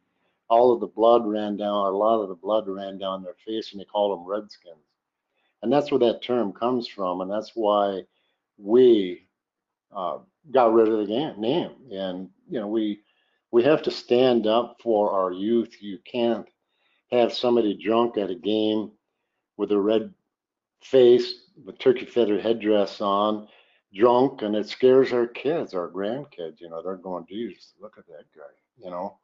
all of the blood ran down, a lot of the blood ran down their face, and they called them redskins. And that's where that term comes from, and that's why we uh, got rid of the name. And you know, we we have to stand up for our youth. You can't have somebody drunk at a game with a red face, with turkey feather headdress on, drunk and it scares our kids, our grandkids, you know, they're going, geez, look at that guy, you know,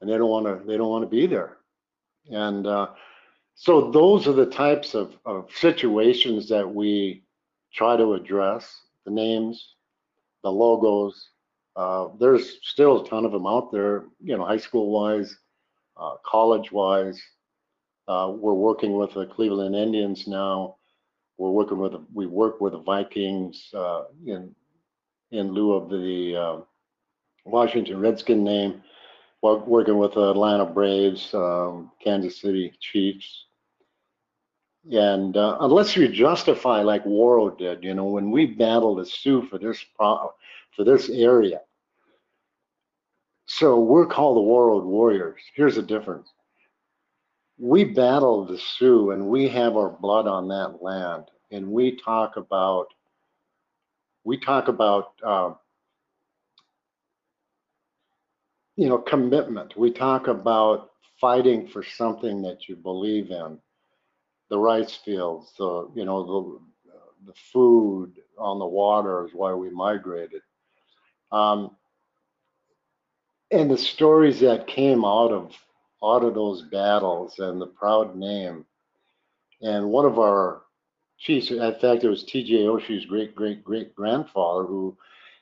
and they don't want to, they don't want to be there. And uh, so those are the types of, of situations that we try to address, the names, the logos. Uh, there's still a ton of them out there, you know, high school wise, uh, college wise. Uh, we're working with the Cleveland Indians now we're working with we work with the Vikings uh, in in lieu of the uh, Washington Redskin name. Working with the Atlanta Braves, um, Kansas City Chiefs, and uh, unless you justify like Warroad did, you know, when we battled the Sioux for this for this area, so we're called the Warroad Warriors. Here's the difference. We battle the Sioux and we have our blood on that land. And we talk about we talk about uh, you know commitment we talk about fighting for something that you believe in the rice fields the you know the the food on the water is why we migrated um, and the stories that came out of out of those battles and the proud name. And one of our chiefs, in fact, it was T.J. Oshie's great great great grandfather who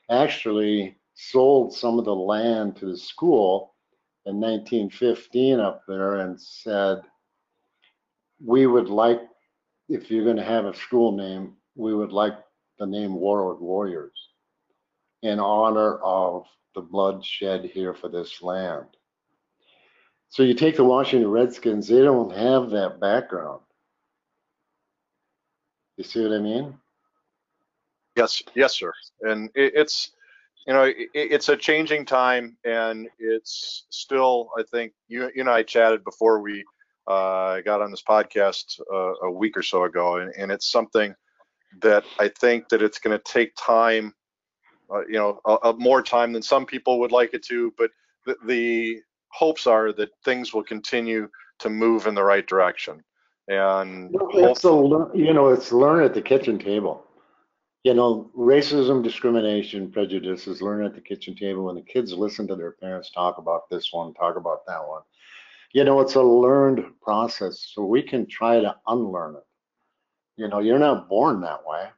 actually sold some of the land to the school in 1915 up there and said, We would like, if you're going to have a school name, we would like the name Warroad Warriors in honor of the blood shed here for this land. So you take the Washington Redskins, they don't have that background. You see what I mean? Yes, yes, sir. And it, it's, you know, it, it's a changing time, and it's still. I think you, you and I chatted before we uh, got on this podcast uh, a week or so ago, and, and, it's something that I think that it's going to take time, uh, you know, a, a more time than some people would like it to. But the, the hopes are that things will continue to move in the right direction. And it's a, you know, it's learn at the kitchen table. You know, racism, discrimination, prejudice is learn at the kitchen table when the kids listen to their parents talk about this one, talk about that one you know, it's a learned process. So we can try to unlearn it. You know, you're not born that way.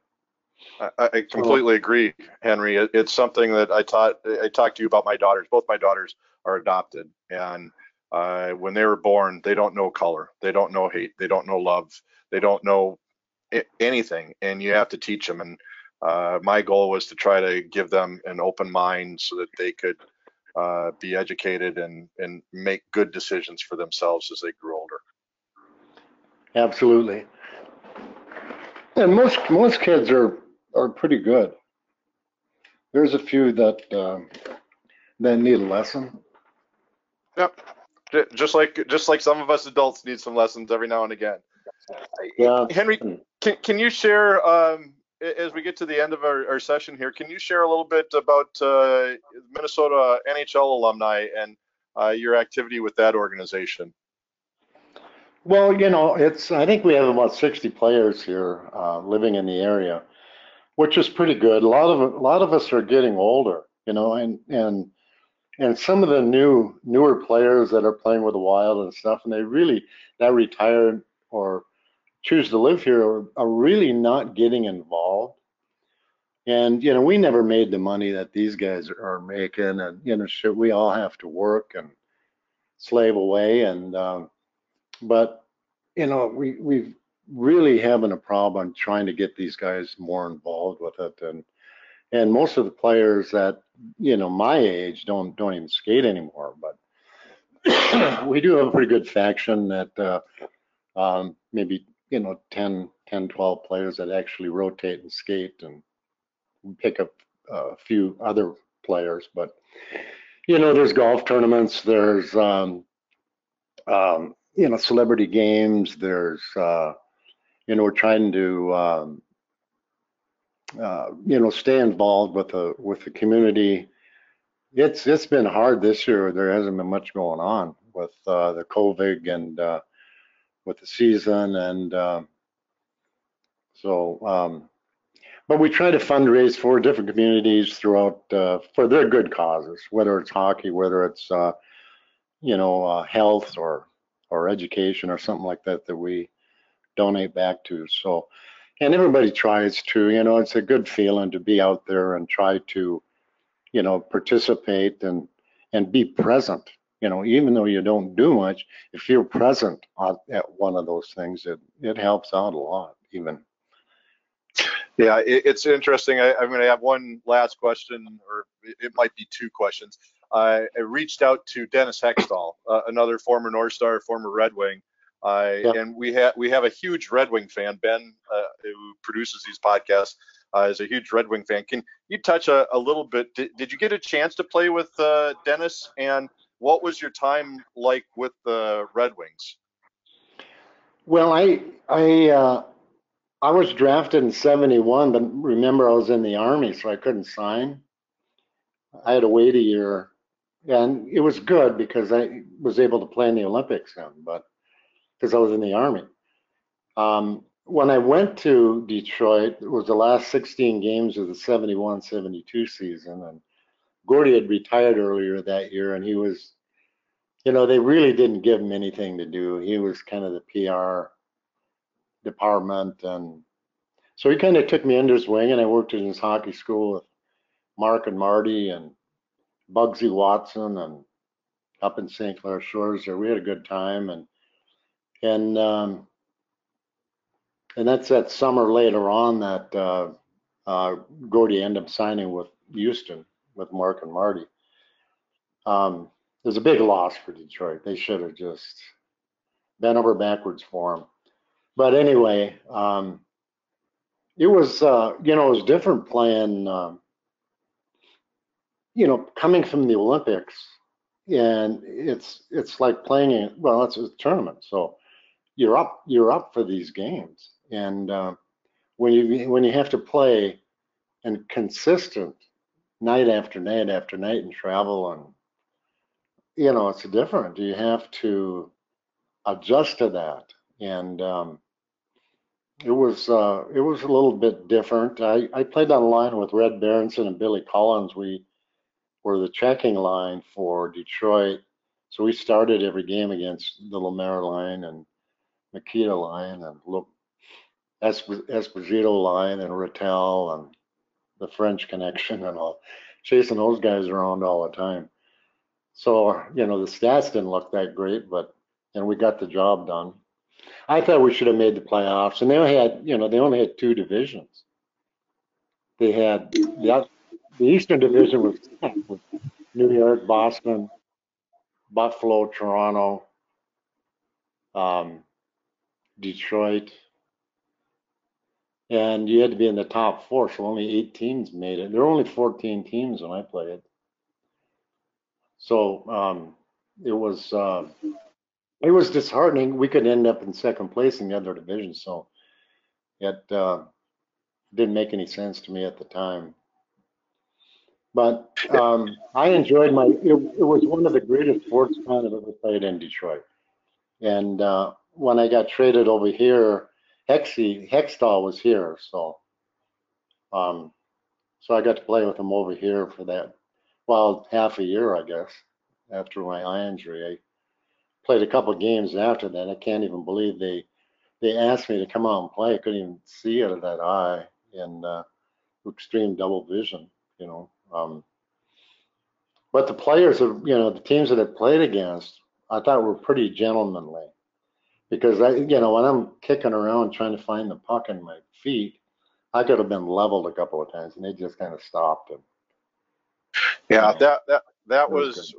I, I completely agree, Henry. It, it's something that I taught. I talked to you about my daughters. Both my daughters are adopted, and uh, when they were born, they don't know color, they don't know hate, they don't know love, they don't know anything, and you have to teach them. And uh, my goal was to try to give them an open mind so that they could uh, be educated and and make good decisions for themselves as they grew older. Absolutely. And most most kids are are pretty good. There's a few that um, that need a lesson. Yep. Just like just like some of us adults need some lessons every now and again. Yeah. Henry, can, can you share um, as we get to the end of our, our session here, can you share a little bit about uh, Minnesota NHL alumni and uh, your activity with that organization? Well, you know, it's I think we have about 60 players here uh, living in the area, which is pretty good. A lot of a lot of us are getting older, you know, and and and some of the new newer players that are playing with the Wild and stuff, and they really that retired or choose to live here are, are really not getting involved. And you know, we never made the money that these guys are making, and you know, we all have to work and slave away. And um, but you know, we we really having a problem trying to get these guys more involved with it. And and most of the players that you know my age don't don't even skate anymore. But we do have a pretty good faction that uh, um, maybe you know 10 10 12 players that actually rotate and skate and pick up a few other players but you know there's golf tournaments there's um, um, you know celebrity games there's uh, you know we're trying to um, uh, you know stay involved with the with the community. It's it's been hard this year. There hasn't been much going on with uh, the covid and uh, with the season and um, so um, but we try to fundraise for different communities throughout uh, for their good causes whether it's hockey whether it's uh, you know uh, health or or education or something like that that we donate back to. So and everybody tries to you know it's a good feeling to be out there and try to you know participate and and be present you know, even though you don't do much, if you're present at one of those things, it, it helps out a lot even. Yeah, it, it's interesting. I, am going to have one last question, or it might be two questions. I, I reached out to Dennis Hextall, uh, another former North Star, former Red Wing, uh, yep. and we have we have a huge Red Wing fan. Ben, uh, who produces these podcasts, uh, is a huge Red Wing fan. Can you touch a, a little bit? Did, did, you get a chance to play with uh, Dennis? And what was your time like with the Red Wings? Well, I I uh, I was drafted in '71, but remember I was in the army, so I couldn't sign. I had to wait a year, and it was good because I was able to play in the Olympics then, but because I was in the army. Um, when I went to Detroit, it was the last 16 games of the 71-72 season, and Gordie had retired earlier that year, and he was, you know, they really didn't give him anything to do. He was kind of the PR department, and so he kind of took me under his wing, and I worked in his hockey school with Mark and Marty and Bugsy Watson, and up in St. Clair Shores. There, we had a good time, and and um, and that's that summer later on that uh, uh, Gordie ended up signing with Houston with Mark and Marty. Um, it was a big loss for Detroit. They should have just bent over backwards for him. But anyway, um, it was uh, you know it was different playing. Uh, you know, coming from the Olympics and it's it's like playing in well, it's a tournament, so you're up you're up for these games, and uh, when you when you have to play and consistent night after night after night and travel and you know it's different. You have to adjust to that, and um, it was uh, it was a little bit different. I, I played online with Red Berenson and Billy Collins. We were the checking line for Detroit, so we started every game against the Lemaire line and Mikita line and look Esposito line and Ratelle and the French connection and all, chasing those guys around all the time. So you know the stats didn't look that great, but and we got the job done. I thought we should have made the playoffs, and they only had, you know, they only had two divisions. They had the, the Eastern Division was, New York, Boston, Buffalo, Toronto, um, Detroit, and you had to be in the top four. So only eight teams made it. There were only 14 teams when I played. So um, it was. Uh, it was disheartening. We could end up in second place in the other division, so it uh, didn't make any sense to me at the time. But um, I enjoyed my. It, it, was one of the greatest sports con I've ever played in Detroit. And uh, when I got traded over here, Hexy Hextall was here, so um, so I got to play with him over here for that. Well, half a year, I guess, after my eye injury. I, played a couple games after that. I can't even believe they they asked me to come out and play. I couldn't even see out of that eye in uh, extreme double vision, you know. Um, but the players, are, you know, the teams that I played against, I thought were pretty gentlemanly because I, you know, when I'm kicking around trying to find the puck in my feet, I could have been leveled a couple of times and they just kind of stopped. And, yeah, that that that was, was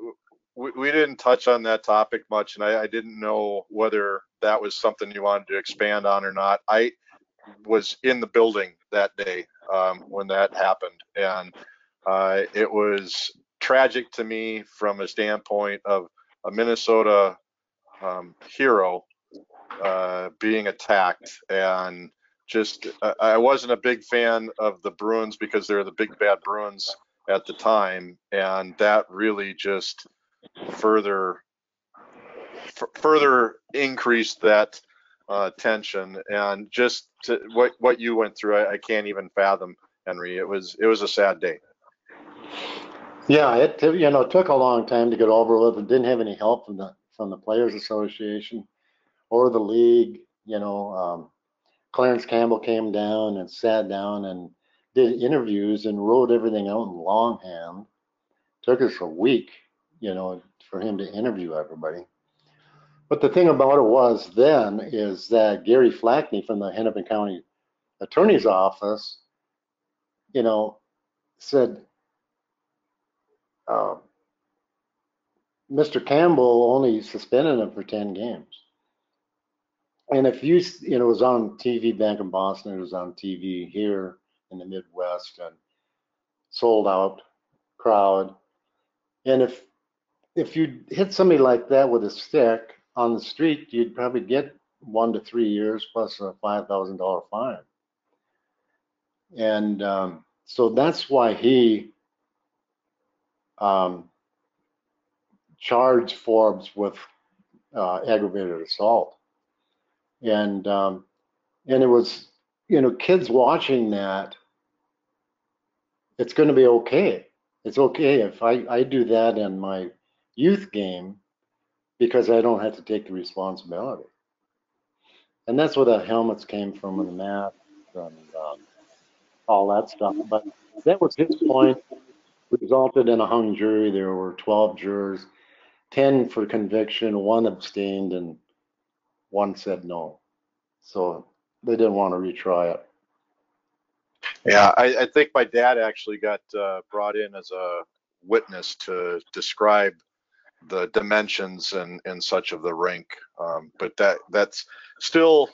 we, we didn't touch on that topic much, and I, I didn't know whether that was something you wanted to expand on or not. I was in the building that day um, when that happened, and uh, it was tragic to me from a standpoint of a Minnesota um, hero uh, being attacked, and just I wasn't a big fan of the Bruins because they're the big bad Bruins at the time, and that really just further f- further increased that uh, tension. And just to, what what you went through I, I, can't even fathom henry. It was it was a sad day. Yeah it you know took a long time to get over with. It didn't have any help from the from the players association or the league you know um, clarence campbell came down and sat down and did interviews and wrote everything out in longhand took us a week you know, for him to interview everybody. But the thing about it was then is that Gary Flakne from the Hennepin County Attorney's Office, you know, said, uh, Mr. Campbell only suspended him for 10 games. And if you, you know, it was on TV back in Boston, it was on TV here in the Midwest and sold out crowd. And if if you hit somebody like that with a stick on the street, you'd probably get one to three years plus a five thousand dollar fine. And um, so that's why he um, charged Forbes with uh, aggravated assault. And um, and it was, you know, kids watching that. It's going to be okay. It's okay if I, I do that in my youth game because I don't have to take the responsibility. And that's where the helmets came from and the math and um, all that stuff. But that was his point. Resulted in a hung jury. There were 12 jurors, 10 for conviction, one abstained, and one said no. So they didn't want to retry it. Yeah, I, I think my dad actually got uh, brought in as a witness to describe the dimensions and and such of the rink. Um, but that that's still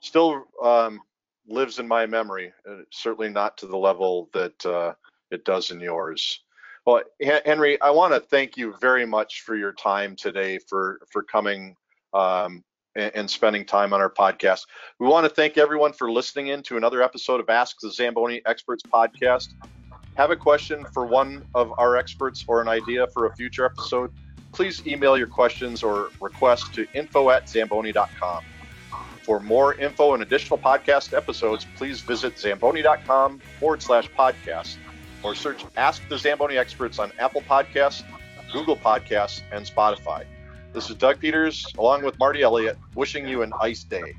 still um, lives in my memory. Uh, certainly not to the level that uh, it does in yours. Well, Henry, I want to thank you very much for your time today, for for coming um, and, spending time on our podcast. We want to thank everyone for listening in to another episode of Ask the Zamboni Experts podcast. Have a question for one of our experts or an idea for a future episode? Please email your questions or requests to info at zamboni.com. For more info and additional podcast episodes, please visit zamboni.com forward slash podcast or search Ask the Zamboni Experts on Apple Podcasts, Google Podcasts, and Spotify. This is Doug Peters, along with Marty Elliott, wishing you an ice day.